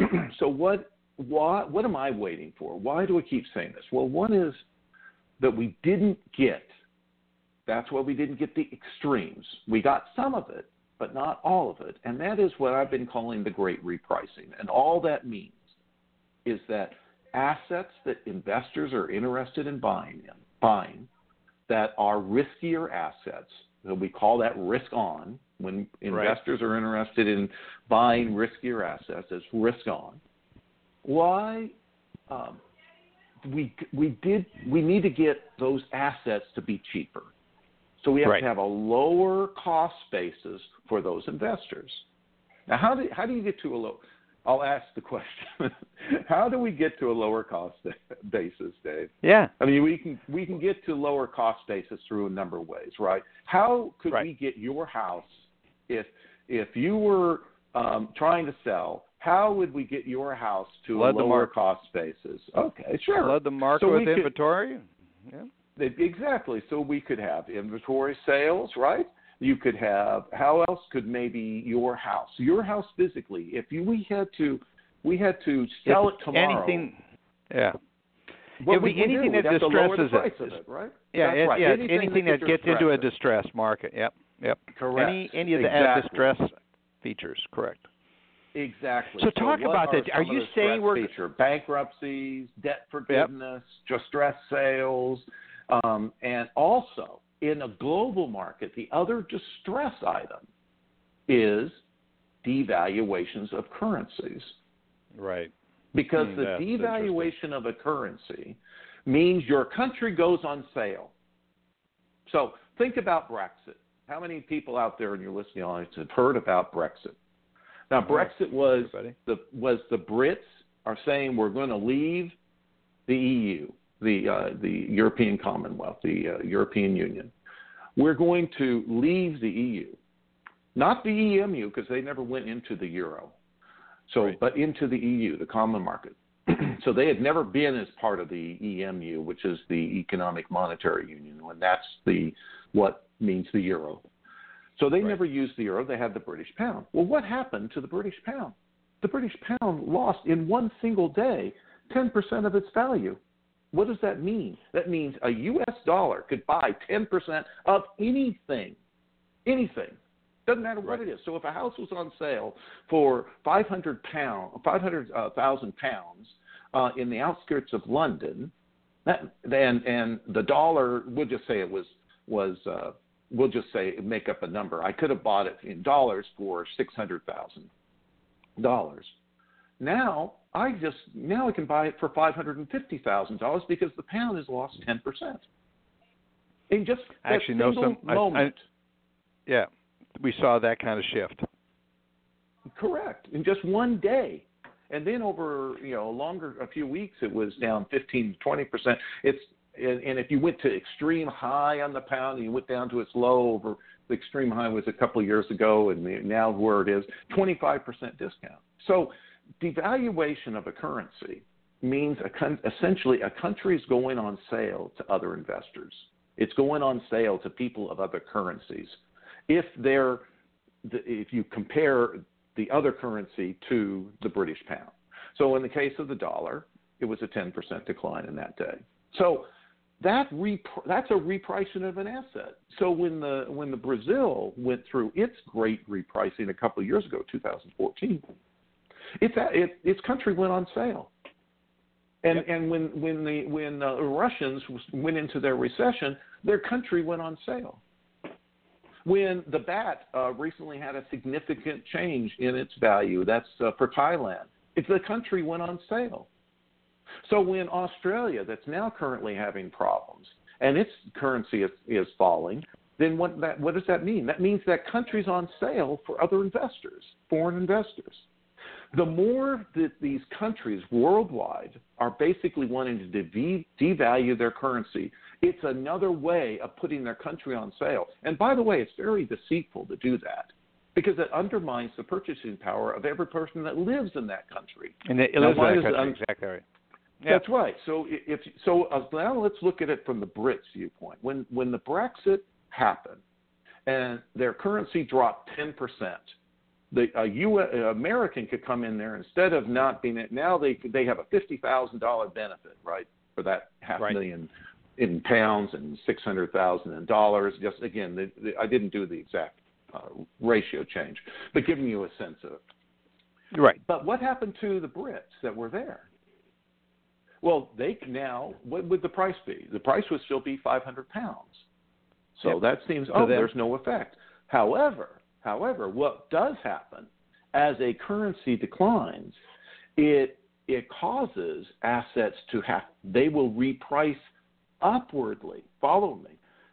(clears throat) so what? Why? What am I waiting for? Why do I keep saying this? Well, one is that we didn't get. That's why we didn't get the extremes. We got some of it, but not all of it, and that is what I've been calling the great repricing. And all that means is that assets that investors are interested in buying in, buying that are riskier assets. So we call that risk on when investors right. are interested in buying riskier assets as risk on. Why? Um, we we did we need to get those assets to be cheaper. So we have right. to have a lower cost basis for those investors. Now, how do how do you get to a low? I'll ask the question: (laughs) How do we get to a lower cost (laughs) basis, Dave? Yeah. I mean, we can we can get to lower cost basis through a number of ways, right? How could right. we get your house if if you were um, trying to sell? How would we get your house to Flood a lower cost basis? Okay, sure. Flood the market so with could, inventory. Yeah. Exactly. So we could have inventory sales, right? You could have how else could maybe your house, your house physically, if you, we had to we had to sell if it tomorrow. Anything, yeah. What it would be anything that distresses it, it. right? Yeah, it, right. yeah. Anything, anything that, that gets into a distressed market. Yep, yep. Correct. Any any of the exactly. distress features. Correct. Exactly. So talk about that. Are you saying we're feature? bankruptcies, debt forgiveness, yep. distress sales, um, and also in a global market, the other distress item is devaluations of currencies. Right. Because mm, the devaluation of a currency means your country goes on sale. So think about Brexit. How many people out there in your listening audience have heard about Brexit? Now, Brexit was the was the Brits are saying we're going to leave the EU, the uh, the European Commonwealth, the uh, European Union. We're going to leave the EU, not the EMU because they never went into the euro. So, right. but into the EU, the common market. (clears throat) so they had never been as part of the EMU, which is the Economic Monetary Union, and that's the what means the euro. So they right. never used the euro. They had the British pound. Well, what happened to the British pound? The British pound lost in one single day 10% of its value. What does that mean? That means a U.S. dollar could buy 10% of anything. Anything. Doesn't matter what right. it is. So if a house was on sale for 500 pound, 500,000 uh, pounds uh, in the outskirts of London, that, and and the dollar, we'll just say it was was uh, we'll just say make up a number. I could have bought it in dollars for six hundred thousand dollars. Now I just now I can buy it for five hundred and fifty thousand dollars because the pound has lost ten percent. In just I actually know some moment. I, yeah, we saw that kind of shift. Correct. In just one day. And then over, you know, a longer a few weeks it was down 15 to 20 percent. It's and, and if you went to extreme high on the pound and you went down to its low over the extreme high was a couple of years ago and now where it is 25% discount. So devaluation of a currency means a con- essentially a country is going on sale to other investors. It's going on sale to people of other currencies. If they're if you compare the other currency to the British pound. So in the case of the dollar, it was a 10% decline in that day. So that that's a repricing of an asset. So when the when the Brazil went through its great repricing a couple of years ago, 2014, its it, its country went on sale. And yep. and when when the when uh, the Russians went into their recession, their country went on sale. When the baht uh, recently had a significant change in its value, that's uh, for Thailand. If the country went on sale, so when Australia, that's now currently having problems, and its currency is, is falling, then what, that, what does that mean? That means that countries on sale for other investors, foreign investors. The more that these countries worldwide are basically wanting to de- devalue their currency, it's another way of putting their country on sale. And by the way, it's very deceitful to do that because it undermines the purchasing power of every person that lives in that country. And it lives in that country, un- exactly right. Yeah. That's right. So if so, uh, now let's look at it from the Brits' viewpoint. When when the Brexit happened, and their currency dropped ten percent, the a U.S. American could come in there instead of not being it. Now they they have a fifty thousand dollar benefit, right, for that half Right. million in pounds and six hundred thousand in dollars. Just again, the, the, I didn't do the exact uh, ratio change, but giving you a sense of it. Right. But what happened to the Brits that were there? Well, they now. What would the price be? The price would still be 500 pounds. So Yep. that seems. Oh, them. there's no effect. However, however, what does happen as a currency declines, it it causes assets to have. They will reprice upwardly. Follow me.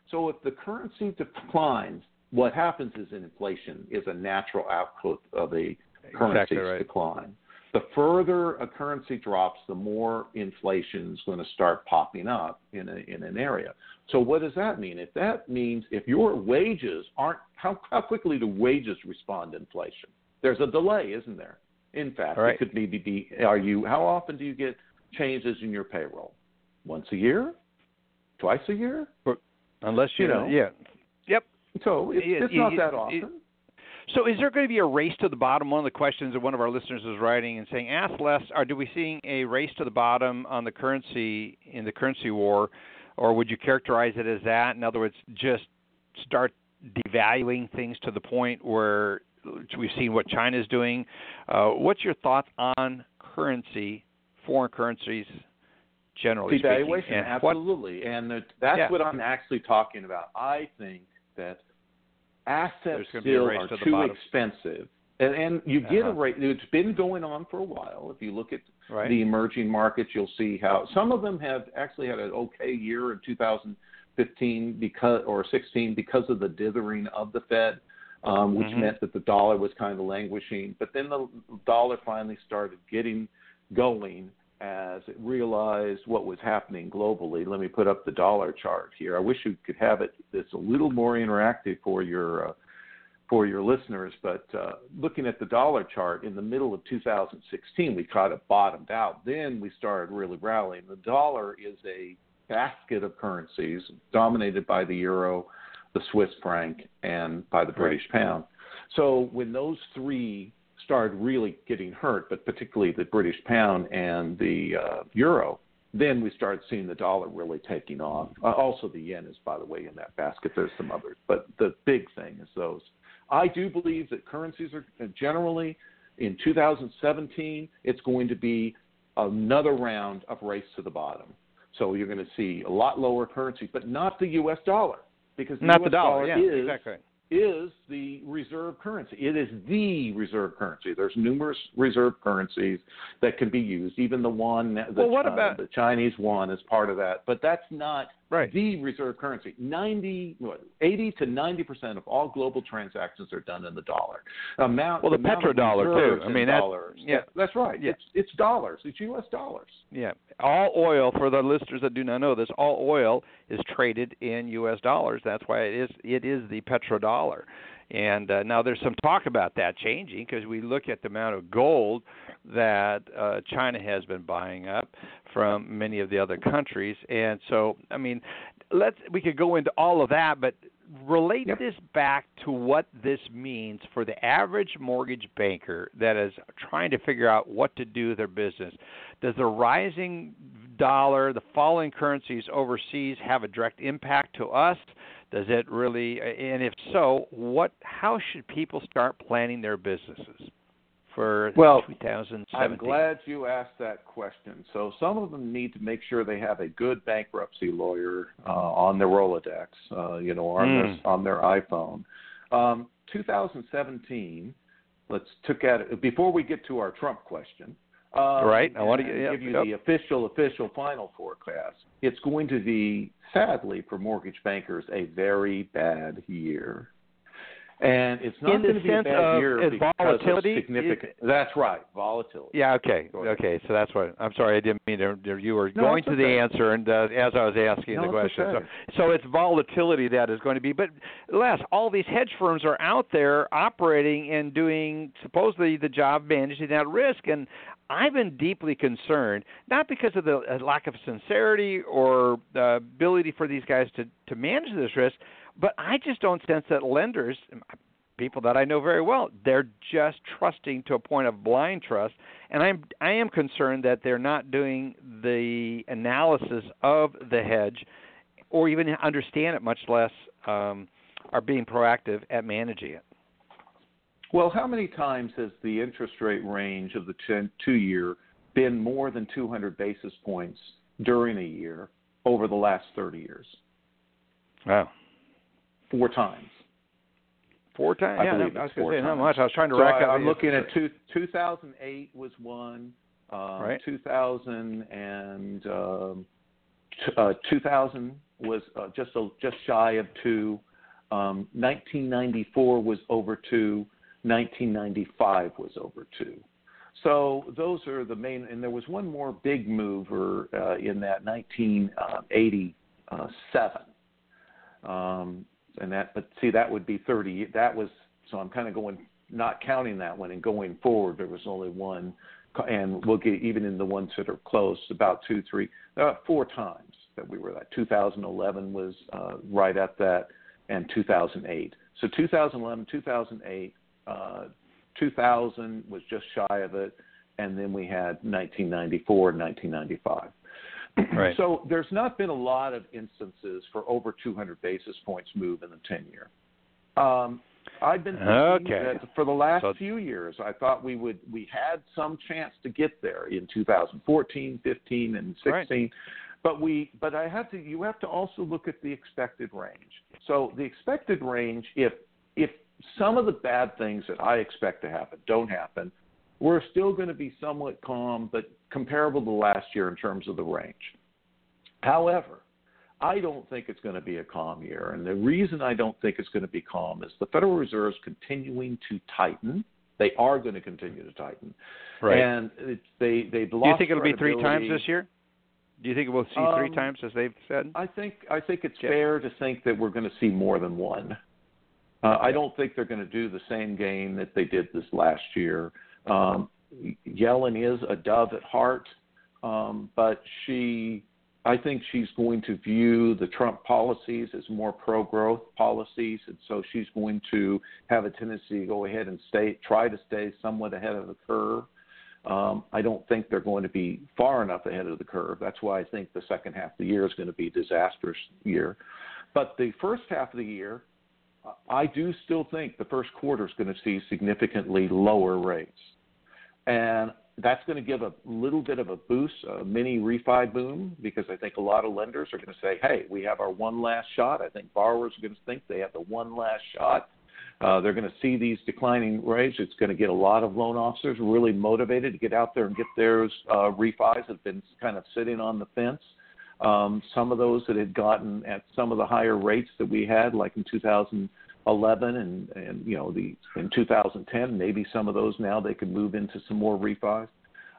So if the currency declines, what happens is inflation is a natural output of a currency's Exactly right. decline. The further a currency drops, the more inflation is going to start popping up in a, in an area. So what does that mean? If that means if your wages aren't how how quickly do wages respond to inflation? There's a delay, isn't there? In fact, right. it could maybe be are you how often do you get changes in your payroll? Once a year? Twice a year? Unless you, You know. yeah. Yep. So it's, Yeah, it's you- not you- that often. So, is there going to be a race to the bottom? One of the questions that one of our listeners is writing and saying, "Ask Les." Are do we seeing a race to the bottom on the currency in the currency war, or would you characterize it as that? In other words, just start devaluing things to the point where we've seen what China's doing. Uh, what's your thoughts on currency, foreign currencies, generally speaking? Devaluation, And what- absolutely, and that's Yeah. what I'm actually talking about. I think that assets There's gonna be still are to too bottom. expensive, and, and you get a Uh-huh. rate. It's been going on for a while. If you look at right? the emerging markets, you'll see how some of them have actually had an okay year in 2015 because or 16 because of the dithering of the Fed, um, which Mhm. meant that the dollar was kind of languishing. But then the dollar finally started getting going as it realized what was happening globally. Let me put up the dollar chart here. I wish you could have it. It's a little more interactive for your uh, for your listeners, but uh, looking at the dollar chart in the middle of 2016, we kind of bottomed out. Then we started really rallying. The dollar is a basket of currencies dominated by the euro, the Swiss franc, and by the British pound. So when those three started really getting hurt, but particularly the British pound and the uh, euro, then we started seeing the dollar really taking off. Uh, also, the yen is, by the way, in that basket. There's some others, but the big thing is those. I do believe that currencies are uh, generally in 2017, it's going to be another round of race to the bottom. So you're going to see a lot lower currencies, but not the U.S. dollar because the Not U.S. the dollar. yeah, is exactly. is the reserve currency. It is the reserve currency. There's numerous reserve currencies that can be used. Even the one, the, Well, what about- the Chinese one is part of that, but that's not Right. the reserve currency. 90, what, 80 to 90 percent of all global transactions are done in the dollar. Amount, Well, the amount petrodollar, too. I mean, that's- dollars. yeah. That's right. Yeah. It's it's dollars. It's U.S. dollars. Yeah, all oil for the listeners that do not know this, all oil is traded in U.S. dollars. That's why it is it is the petrodollar. And uh, now there's some talk about that changing because we look at the amount of gold that uh, China has been buying up from many of the other countries. And so, I mean, let's we could go into all of that, but relate Yep. this back to what this means for the average mortgage banker that is trying to figure out what to do with their business. Does the rising dollar, the falling currencies overseas have a direct impact to us? Does it really and if so, what how should people start planning their businesses for Well, 2017? I'm glad you asked that question. So some of them need to make sure they have a good bankruptcy lawyer uh, on their Rolodex, uh, you know, on Mm. their on their iPhone. Um, 2017. Let's took at it before we get to our Trump question. Um, Right, I wanna yeah, give you yep. the official official final forecast. It's going to be sadly for mortgage bankers a very bad year. And it's not going to be a bad of- year because volatility- of significant. that's right, volatility. Yeah. Okay. Okay. So that's what I'm sorry. I didn't mean to. You were No, going to the answer, and uh, as I was asking No, the question, okay. so so it's volatility that is going to be. But Les, all these hedge firms are out there operating and doing supposedly the job managing that risk, and I've been deeply concerned, not because of the uh, lack of sincerity or the ability for these guys to to manage this risk, but I just don't sense that lenders, people that I know very well, they're just trusting to a point of blind trust, and I'm I am concerned that they're not doing the analysis of the hedge, or even understand it, much less um, are being proactive at managing it. Well, how many times has the interest rate range of the 10, two year been more than 200 basis points during a year over the last 30 years? Wow. Four times. Four times? I yeah, believe I was going to say not much. I was trying to So rack I, up. I'm looking at two, 2008 was one. Um, Right. 2000 and um, t- uh, 2000 was uh, just a, just shy of two. Um, 1994 was over two. 1995 was over two. So those are the main. And there was one more big mover uh, in that 1987. Um, and that, but see, that would be 30. That was so. I'm kind of going, not counting that one, and going forward, there was only one, and we'll get even in the ones that are close, about two, three, uh, four times that we were at. 2011 was uh, right at that, and 2008. So 2011, 2008, uh, 2000 was just shy of it, and then we had 1994 and 1995. Right. So there's not been a lot of instances for over 200 basis points move in the 10 year. Um, I've been thinking Okay. that for the last So- few years, I thought we would we had some chance to get there in 2014, 15, and 16. Right. But we but I have to you have to also look at the expected range. So the expected range, if if some of the bad things that I expect to happen don't happen, we're still going to be somewhat calm, but comparable to last year in terms of the range. However, I don't think it's going to be a calm year. And the reason I don't think it's going to be calm is the Federal Reserve is continuing to tighten. They are going to continue to tighten. Right. And it's, they, they've lost Do you think it'll be three times this year? Do you think we'll see three Um, times as they've said? I think I think it's Yeah. fair to think that we're going to see more than one. Uh, I don't think they're going to do the same game that they did this last year. Um, Yellen is a dove at heart, um, but she, I think she's going to view the Trump policies as more pro-growth policies, and so she's going to have a tendency to go ahead and stay, try to stay somewhat ahead of the curve. Um, I don't think they're going to be far enough ahead of the curve. That's why I think the second half of the year is going to be a disastrous year. But the first half of the year, I do still think the first quarter is going to see significantly lower rates. And that's going to give a little bit of a boost, a mini refi boom, because I think a lot of lenders are going to say, hey, we have our one last shot. I think borrowers are going to think they have the one last shot. Uh, they're going to see these declining rates. It's going to get a lot of loan officers really motivated to get out there and get those uh, refis that have been kind of sitting on the fence. Um, some of those that had gotten at some of the higher rates that we had, like in 2011 and, and you know the in 2010, maybe some of those now they could move into some more refis.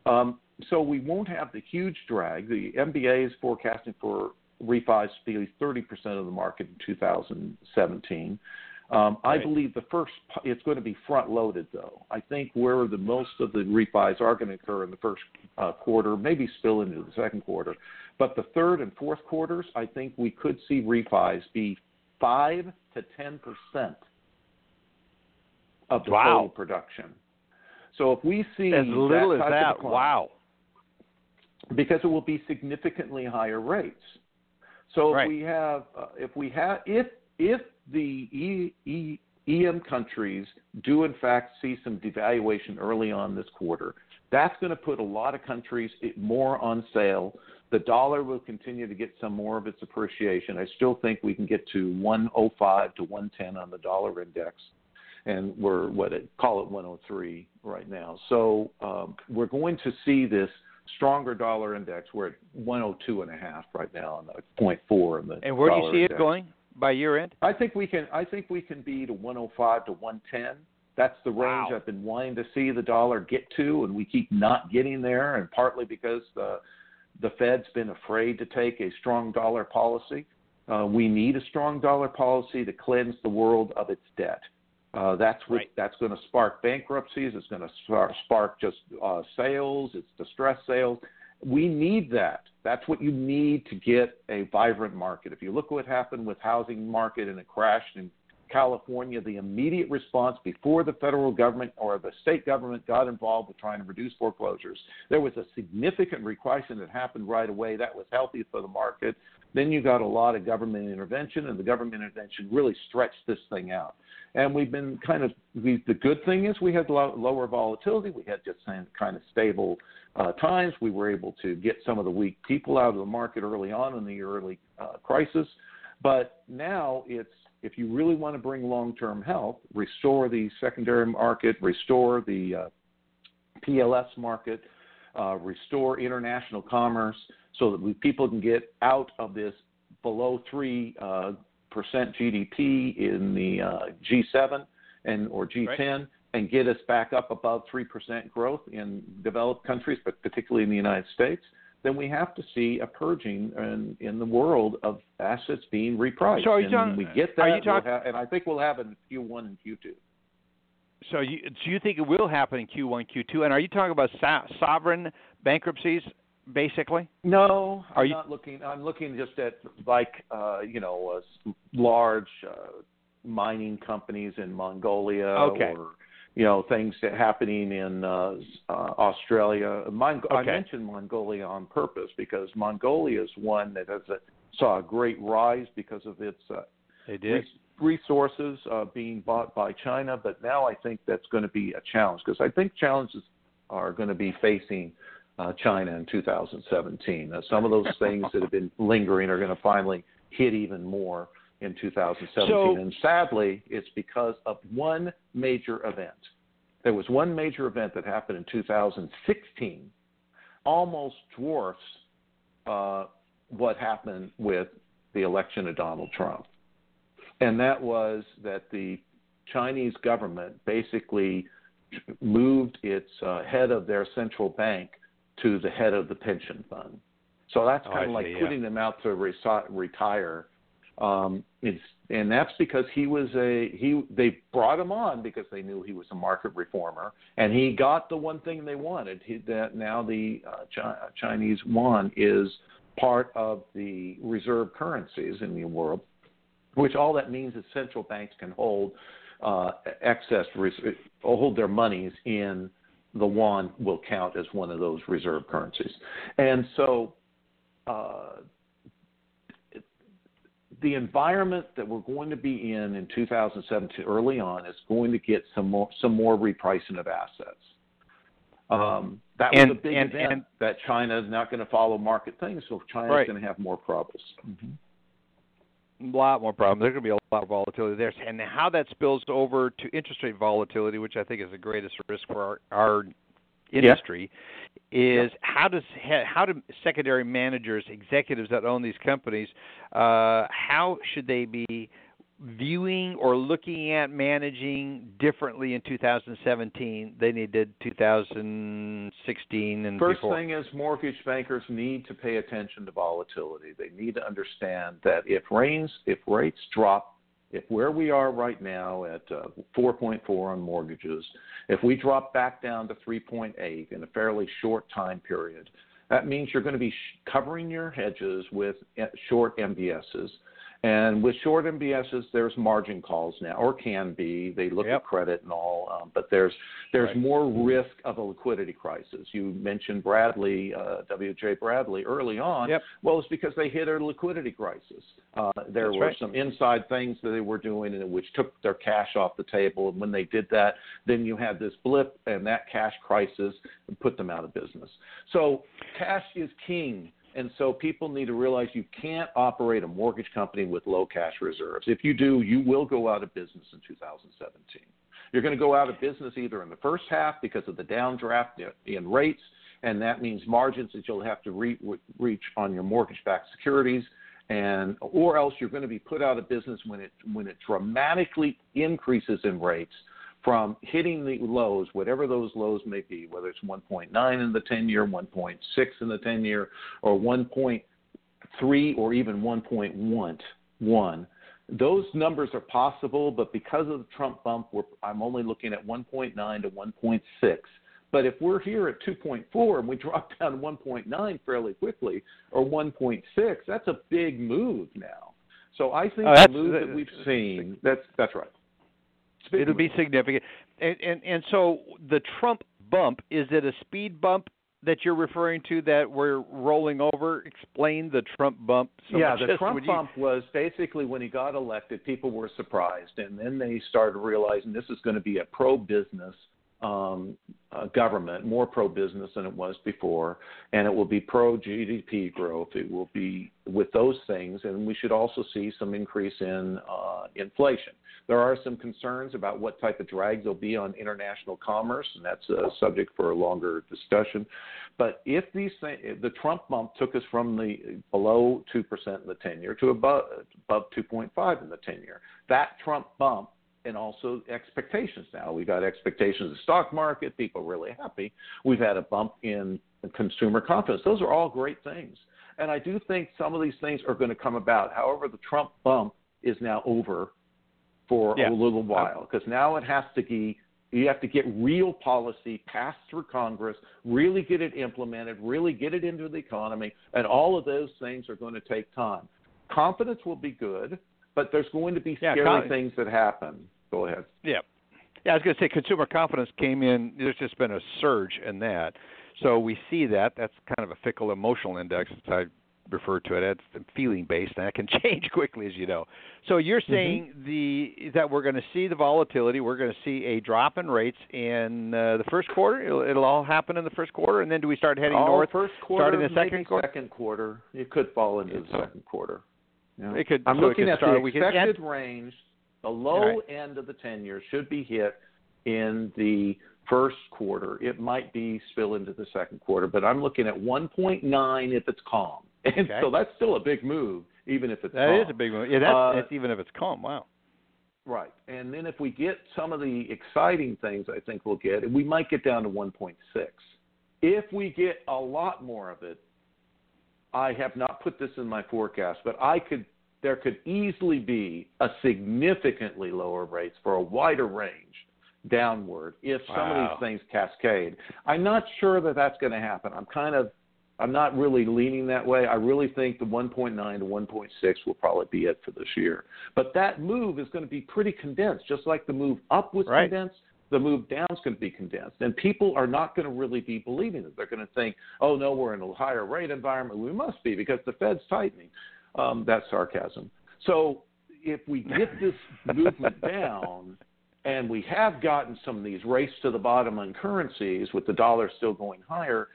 Um, so we won't have the huge drag. The MBA is forecasting for refis to be 30% of the market in 2017. Um, I believe the first it's going to be front loaded though. I think where the most of the refis are going to occur in the first uh, quarter, maybe spill into the second quarter, but the third and fourth quarters, I think we could see refis be five to ten percent of the Wow. total production. So if we see As little that as that. decline- Wow. because it will be significantly higher rates. So if Right. we have, uh, if we have, if if the e, e, EM countries do in fact see some devaluation early on this quarter, that's going to put a lot of countries more on sale. The dollar will continue to get some more of its appreciation. I still think we can get to 105 to 110 on the dollar index and we're what it, call it 103 right now. So um, we're going to see this stronger dollar index. We're at 102 and a half right now, and the 0.4 in the. And where do you see index. it going by year end? I think we can. I think we can be to 105 to 110. That's the range Wow. I've been wanting to see the dollar get to, and we keep not getting there. And partly because the the Fed's been afraid to take a strong dollar policy. Uh, we need a strong dollar policy to cleanse the world of its debt. Uh, that's what, Right. that's going to spark bankruptcies. It's going to spark, spark just uh, sales. It's distress sales. We need that. That's what you need to get a vibrant market. If you look what happened with housing market and it crashed in California, the immediate response before the federal government or the state government got involved with trying to reduce foreclosures, there was a significant repricing that happened right away. That was healthy for the market. Then you got a lot of government intervention, and the government intervention really stretched this thing out. And we've been kind of we, the good thing is we had low, lower volatility. We had just kind of stable uh, times. We were able to get some of the weak people out of the market early on in the early uh, crisis. But now it's if you really want to bring long-term health, restore the secondary market, restore the uh, PLS market, uh, restore international commerce, so that we, people can get out of this below three uh, percent GDP in the uh, G7 and or G10, Right. and get us back up above three percent growth in developed countries, but particularly in the United States. Then we have to see a purging in, in the world of assets being repriced. So are you and talking- we get that, are you we'll talk- have, and I think we'll have it in Q1 and Q2. So you so you think it will happen in Q1, Q2, and are you talking about so- sovereign bankruptcies, basically? No, Are I'm you- not looking. I'm looking just at like uh, you know uh, large uh, mining companies in Mongolia Okay. or you know things that happening in uh, uh, Australia. Mon- I mentioned Mongolia on purpose because Mongolia is one that has a, saw a great rise because of its uh, res- resources uh, being bought by China, but now I think that's going to be a challenge because I think challenges are going to be facing uh, China in 2017. Uh, some of those things that have been lingering are going to finally hit even more in 2017. So- and sadly, it's because of one major event. There was one major event that happened in 2016, almost dwarfs uh, what happened with the election of Donald Trump and that was that the Chinese government basically moved its uh, head of their central bank to the head of the pension fund. So that's Oh, kind I of like see, yeah. putting them out to resi- retire. Um, it's and that's because he was a he. They brought him on because they knew he was a market reformer, and he got the one thing they wanted. He, that now the uh, Chi- Chinese yuan is part of the reserve currencies in the world which all that means is central banks can hold uh, excess, res- hold their monies in the yuan will count as one of those reserve currencies. And so uh, the environment that we're going to be in in 2017 early on is going to get some more, some more repricing of assets. Um, that was And- a big and- event and- that China is not going to follow market things, so China's Right. going to have more problems. a lot more problems. There's going to be a lot of volatility there, and how that spills over to interest rate volatility, which I think is the greatest risk for our, our industry, is how does how do secondary managers, executives that own these companies, uh, how should they be viewing or looking at managing differently in 2017 than they did 2016 and First before? thing is mortgage bankers need to pay attention to volatility. They need to understand that if rains, if rates drop, if where we are right now at uh, 4.4 on mortgages, if we drop back down to 3.8 in a fairly short time period, that means you're going to be sh- covering your hedges with uh, short MBSs. And with short MBSs, there's margin calls now, or can be. They look Yep. at credit and all, um, but there's there's Right. more risk of a liquidity crisis. You mentioned Bradley, uh, W.J. Bradley, early on. Yep. Well, it's because they hit a liquidity crisis. Uh, there That's were right. some inside things that they were doing, and which took their cash off the table. And when they did that, then you had this blip, and that cash crisis put them out of business. So cash is king. And so people need to realize you can't operate a mortgage company with low cash reserves. If you do, you will go out of business in 2017. You're going to go out of business either in the first half because of the downdraft in rates, and that means margins that you'll have to re- reach on your mortgage-backed securities, and or else you're going to be put out of business when it when it dramatically increases in rates from hitting the lows, whatever those lows may be, whether it's 1.9 in the 10 year, 1.6 in the 10 year, or 1.3 or even 1.1, those numbers are possible, but because of the Trump bump, I'm only looking at 1.9 to 1.6. But if we're here at 2.4 and we (laughs) drop down to 1.9 fairly quickly, or 1.6, that's a big move now. So I think oh, the move that we've seen, that's that's right. It'll be significant. And, and and so the Trump bump is it a speed bump that you're referring to that we're rolling over? Explain the Trump bump. So yeah, the Trump you... bump was basically when he got elected, people were surprised, and then they started realizing this is going to be a pro-business um, uh, government, more pro-business than it was before, and it will be pro-GDP growth. It will be with those things, and we should also see some increase in uh, inflation. There are some concerns about what type of drag there'll be on international commerce, and that's a subject for a longer discussion. But if these things, the Trump bump took us from the below two percent in the ten year to above above two point five in the ten year. That Trump bump and also expectations now. we've got expectations of the stock market, people really happy. We've had a bump in consumer confidence. Those are all great things. And I do think some of these things are going to come about. However, the Trump bump is now over for yeah. a little while because now it has to be you have to get real policy passed through Congress, really get it implemented, really get it into the economy, and all of those things are going to take time. Confidence will be good, but there's going to be scary yeah, things that happen. Go ahead. Yeah. Yeah, I was going to say consumer confidence came in. There's just been a surge in that. So we see that. That's kind of a fickle emotional index, as I refer to it. It's feeling based, and that can (laughs) change quickly, as you know. So you're Mm-hmm. saying mm-hmm. the that we're going to see the volatility. We're going to see a drop in rates in uh, the first quarter. It'll, it'll, all happen in the first quarter, and then do we start heading all north? First quarter, starting the second quarter. Second quarter, it could fall into the second quarter. Yeah. It could. I'm so looking could at the expected range. The low right. end of the 10 year should be hit in the first quarter. It might be spill into the second quarter, but I'm looking at 1.9 if it's calm. (laughs) And okay. so that's still a big move, even if it's That calm. is a big move. Yeah, that's, uh, that's even if it's calm. Wow. Right. And then if we get some of the exciting things I think we'll get, we might get down to 1.6. If we get a lot more of it, I have not put this in my forecast, but I could there could easily be a significantly lower rates for a wider range downward if some wow. of these things cascade. I'm not sure that that's going to happen. I'm kind of I'm not really leaning that way. I really think the 1.9 to 1.6 will probably be it for this year. But that move is going to be pretty condensed, just like the move up was right. condensed. The move down is going to be condensed, and people are not going to really be believing it. They're going to think, "Oh no, we're in a higher rate environment. We must be because the Fed's tightening." Um, that's sarcasm. So if we get (laughs) this movement down, and we have gotten some of these race to the bottom on currencies with the dollar still going higher,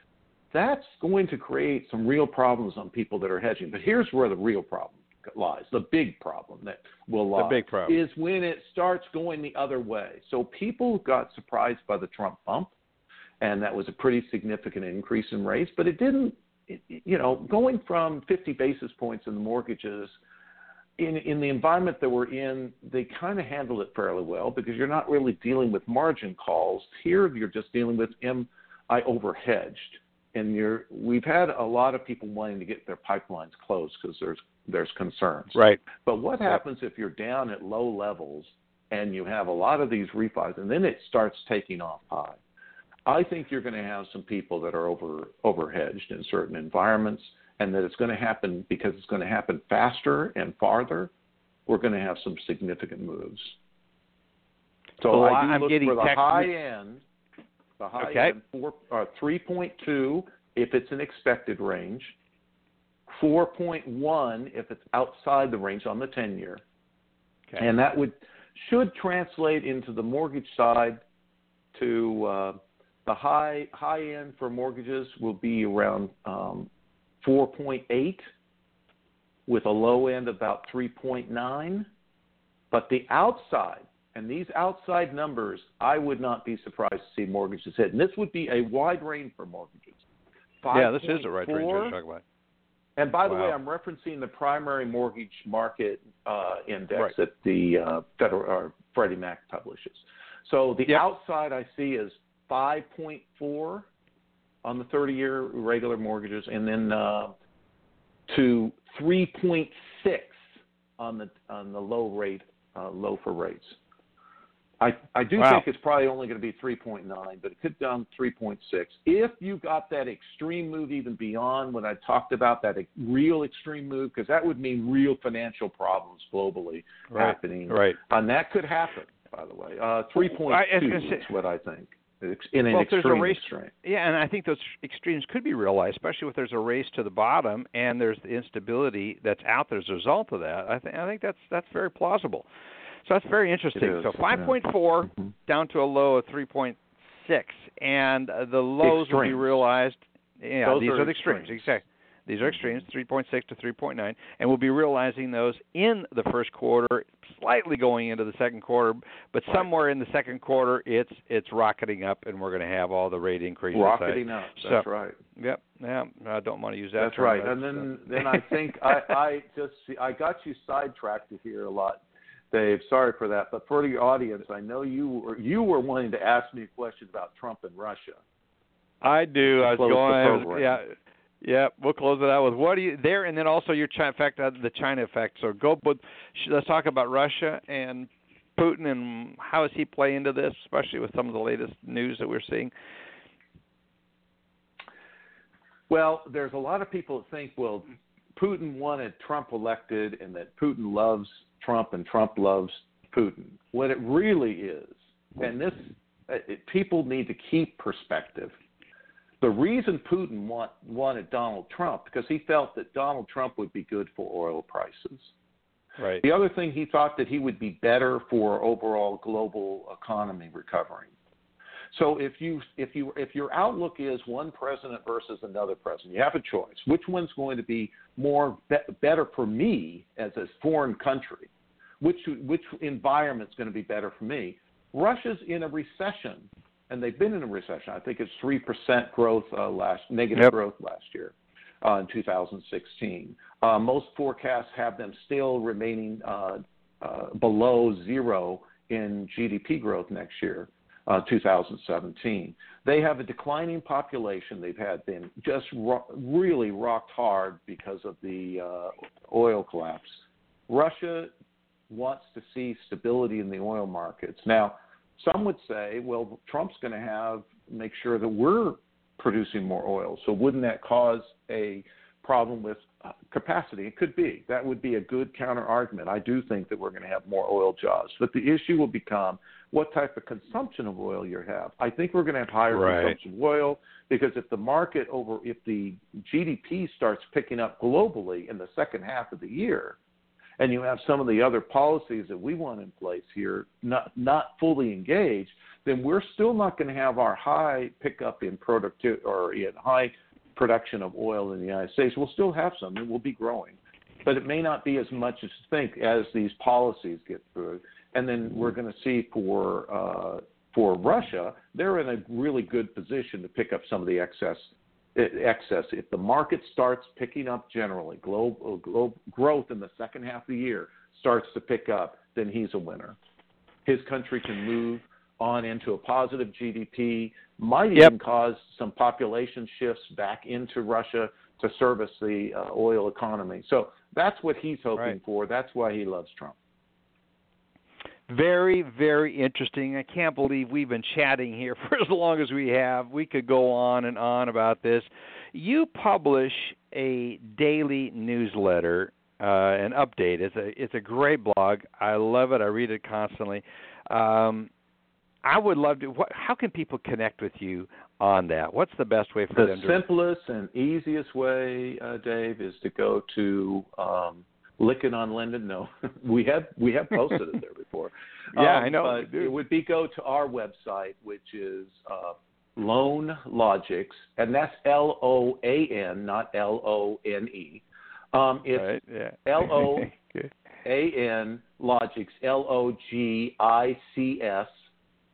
that's going to create some real problems on people that are hedging. But here's where the real problem lies the big problem that will lie the big problem. is when it starts going the other way. So people got surprised by the Trump bump, and that was a pretty significant increase in rates, but it didn't. You know, going from 50 basis points in the mortgages in in the environment that we're in, they kind of handled it fairly well because you're not really dealing with margin calls. Here, you're just dealing with am I overhedged? And you're we've had a lot of people wanting to get their pipelines closed because there's there's concerns. Right. But what happens if you're down at low levels and you have a lot of these refis and then it starts taking off high? I think you're going to have some people that are over overhedged in certain environments and that it's going to happen because it's going to happen faster and farther, we're going to have some significant moves. So well, I do I'm look getting for the text- high end, the high Okay. end, four, uh, 3.2 if it's an expected range, 4.1 if it's outside the range on the 10 year, Okay. and that would should translate into the mortgage side to uh, the high high end for mortgages will be around um, 4.8 with a low end about 3.9 but the outside and these outside numbers i would not be surprised to see mortgages hit and this would be a wide range for mortgages yeah, this is a right range 5.4 you're talking about. and by the way, I'm referencing the primary mortgage market uh, index Right. that the uh, Federal or Freddie Mac publishes. So the Yep. outside I see is 5.4 on the 30-year regular mortgages, and then uh, to 3.6 on the on the low rate uh, low for rates. I I do Wow. think it's probably only going to be 3.9, but it could down 3.6 if you got that extreme move even beyond what I talked about that real extreme move because that would mean real financial problems globally Right. happening, Right. and that could happen. By the way, uh, 3.2 I- is what I think in an Well, if there's a race- extreme. Yeah, and I think those extremes could be realized, especially if there's a race to the bottom and there's the instability that's out there as a result of that. I think I think that's that's very plausible. So that's very interesting. So yeah. 5.4 Mhm. down to a low of 3.6, and uh, the lows will be realized. Yeah, Those these are are, the extremes. extremes. Exactly. These are extremes, 3.6 to 3.9, and we'll be realizing those in the first quarter, slightly going into the second quarter, but somewhere in the second quarter, it's it's rocketing up, and we're going to have all the rate increases. Rocketing up. That's right. Yep. Yeah. I don't want to use that. That's term, right. And then then I think I, I just I got you sidetracked here a lot, Dave. Sorry for that. But for the audience, I know you were you were wanting to ask me a question about Trump and Russia. I do. I was going. I was, yeah. Yeah, we'll close it out with what do you there, and then also your China effect, uh, the China effect. So go, but let's talk about Russia and Putin and how does he play into this, especially with some of the latest news that we're seeing. Well, there's a lot of people that think, well, Putin wanted Trump elected and that Putin loves Trump and Trump loves Putin. What it really is, and this, uh, it, people need to keep perspective. The reason Putin want, wanted Donald Trump because he felt that Donald Trump would be good for oil prices. Right. The other thing he thought that he would be better for overall global economy recovering. So if you if you if your outlook is one president versus another president, you have a choice. Which one's going to be more be- better for me as a foreign country? Which which environment's going to be better for me? Russia's in a recession, and they've been in a recession. I think it's three percent growth uh, last negative Yep. growth last year uh, in 2016. Uh, most forecasts have them still remaining uh, uh, below zero in GDP growth next year, uh, 2017. They have a declining population. They've had been just ro- really rocked hard because of the uh, oil collapse. Russia wants to see stability in the oil markets. Now, some would say, well, Trump's going to have make sure that we're producing more oil. So wouldn't that cause a problem with uh, capacity? It could be. That would be a good counter argument. I do think that we're going to have more oil jobs, but the issue will become what type of consumption of oil you have. I think we're going to have higher Right. consumption of oil because if the market over if the GDP starts picking up globally in the second half of the year, and you have some of the other policies that we want in place here not not fully engaged, then we're still not going to have our high pickup in productivity or in high production of oil in the United States. We'll still have some, and we'll be growing, but it may not be as much as you think as these policies get through. And then we're going to see for uh, for Russia, they're in a really good position to pick up some of the excess excess. If the market starts picking up generally, global, globe growth in the second half of the year starts to pick up, then he's a winner. His country can move on into a positive GDP, might Yep. even cause some population shifts back into Russia to service the uh, oil economy. So that's what he's hoping Right. for. That's why he loves Trump. Very, very interesting. I can't believe we've been chatting here (laughs) for as long as we have. We could go on and on about this. You publish a daily newsletter, uh, an update. It's a it's a great blog. I love it. I read it constantly. Um, I would love to. What, how can people connect with you on that? What's the best way for The them to? The simplest and easiest way, uh, Dave, is to go to um, Lykken on Lending. No, (laughs) we have we have posted it there before. (laughs) Yeah, Um, I know. But it would be go to our website, which is uh, LoanLogics, and that's L O A N, not L O N E. Um, it's right? Yeah. L O. A N (laughs) Logics, L O G I C S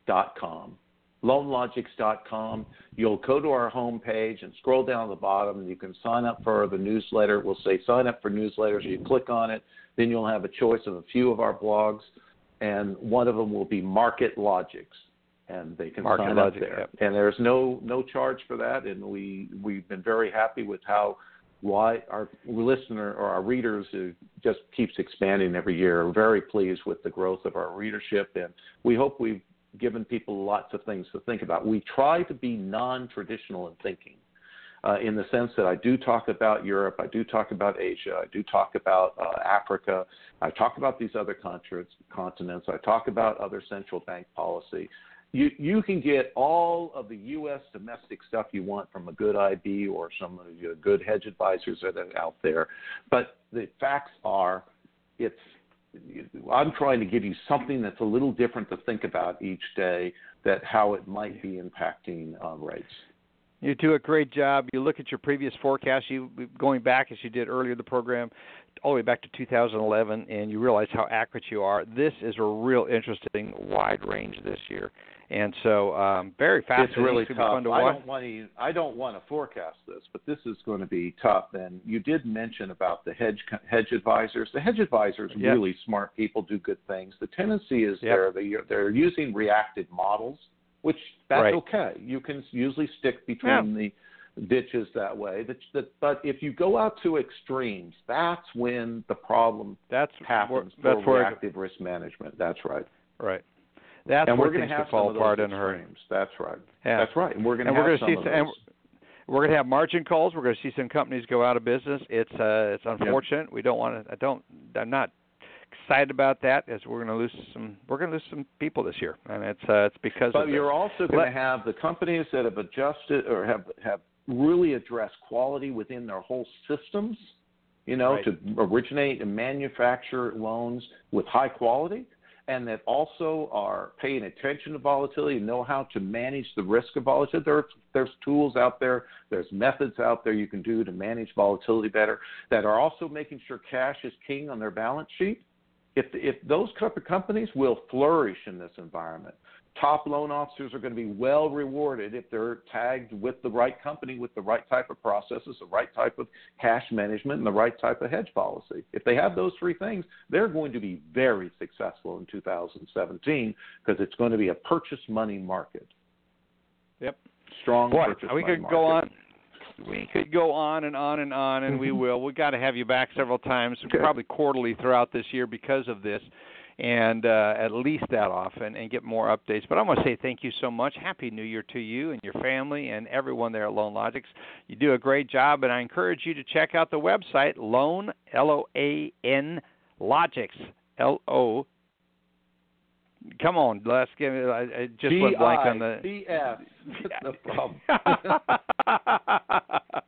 dot com. LoanLogics.com. You'll go to our homepage and scroll down to the bottom, and you can sign up for the newsletter. We'll say sign up for newsletters. You click on it, then you'll have a choice of a few of our blogs, and one of them will be Market Logics, and they can Market sign Logic, up there. yep. And there's no no charge for that, and we we've been very happy with how why our listener or our readers who just keeps expanding every year. We're very pleased with the growth of our readership, and we hope we've given people lots of things to think about. We try to be non-traditional in thinking. Uh, in the sense that I do talk about Europe, I do talk about Asia, I do talk about uh, Africa, I talk about these other continents, I talk about other central bank policy you you can get all of the U.S. domestic stuff you want from a good IB or some of the good hedge advisors that are out there, but the facts are, it's. I'm trying to give you something that's a little different to think about each day, that how it might be impacting uh, rates. You do a great job. You look at your previous forecast, you going back as you did earlier in the program, all the way back to 2011, and you realize how accurate you are. This is a real interesting wide range this year. And so, um, very fascinating. It's really tough. To I don't want to. I don't want to forecast this, but this is going to be tough. And you did mention about the hedge hedge advisors. The hedge advisors, yep. really smart people, do good things. The tendency is yep. they're they, they're using reactive models, which that's right. okay. You can usually stick between yeah. the ditches that way. but if you go out to extremes, that's when the problem that's happens where, that's for reactive risk management. That's right. Right. That's and we're going to have fall apart in extremes. That's right. Yeah. That's right. And we're going to have some see of those. and we're going to have margin calls. We're going to see some companies go out of business. It's uh, it's unfortunate. Yep. We don't want to. I don't. I'm not excited about that as we're going to lose some. We're going to lose some people this year, and it's uh, it's because. But you're also going to have the companies that have adjusted or have have really addressed quality within their whole systems. You know, right. to originate and manufacture loans with high quality and that also are paying attention to volatility and know how to manage the risk of volatility. There, there's tools out there, there's methods out there you can do to manage volatility better that are also making sure cash is king on their balance sheet. If, if those type of companies will flourish in this environment, top loan officers are going to be well rewarded if they're tagged with the right company with the right type of processes, the right type of cash management, and the right type of hedge policy. If they have those three things, they're going to be very successful in 2017 because it's going to be a purchase money market. Yep. Strong Boy, purchase we money could market. go on. We could go on and on and on, and we mm-hmm. will. We've got to have you back several times, Okay. probably quarterly throughout this year because of this and uh, at least that often and get more updates. But I want to say thank you so much. Happy New Year to you and your family and everyone there at LoanLogics. You do a great job, and I encourage you to check out the website Loan L O A N Logics L O. Come on, let's give it. I, I just went blank on the. B-I-C-S. (laughs) no problem. (laughs)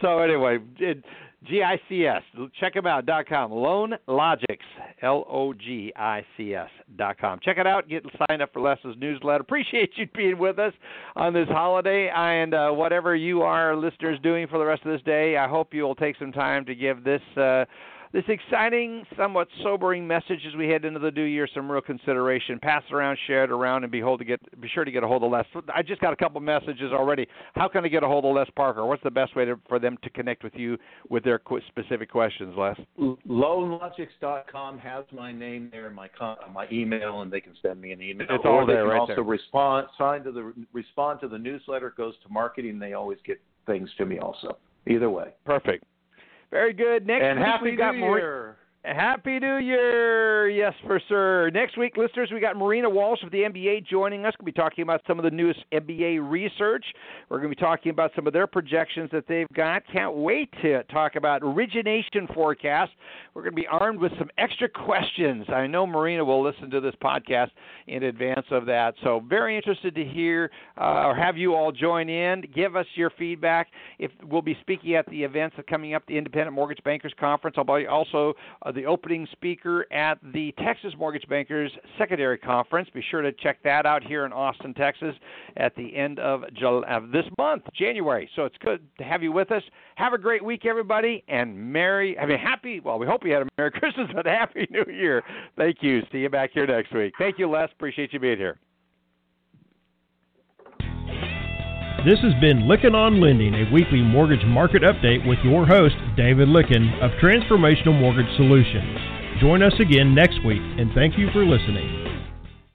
so anyway, it, G-I-C-S. Check them out. dot com. Loan Logics. L-O-G-I-C-S. dot com. Check it out. Get signed up for Les's newsletter. Appreciate you being with us on this holiday and uh, whatever you are listeners doing for the rest of this day. I hope you will take some time to give this. Uh, this exciting, somewhat sobering message as we head into the new year some real consideration. Pass it around, share it around, and behold to get be sure to get a hold of Les. I just got a couple messages already. How can I get a hold of Les Parker? What's the best way to, for them to connect with you with their qu- specific questions, Les? LoanLogics.com has my name there, my con- my email, and they can send me an email. It's all there, right also there. respond sign to the respond to the newsletter. It goes to marketing. They always get things to me also. Either way. Perfect. Very good. Next and week happy we've got New more. Year. Happy New Year! Yes, for sure. Next week, listeners, we got Marina Walsh of the MBA joining us. We'll be talking about some of the newest MBA research. We're going to be talking about some of their projections that they've got. Can't wait to talk about origination forecasts. We're going to be armed with some extra questions. I know Marina will listen to this podcast in advance of that. So very interested to hear uh, or have you all join in. Give us your feedback. If we'll be speaking at the events coming up, the Independent Mortgage Bankers Conference. I'll be also uh, the opening speaker at the Texas Mortgage Bankers Secondary Conference. Be sure to check that out here in Austin, Texas, at the end of, July, of this month, January. So it's good to have you with us. Have a great week, everybody, and Merry, I mean, happy, well, we hope you had a Merry (laughs) Christmas, but a Happy New Year. Thank you. See you back here next week. Thank you, Les. Appreciate you being here. This has been Lykken on Lending, a weekly mortgage market update with your host, David Lykken of Transformational Mortgage Solutions. Join us again next week, and thank you for listening.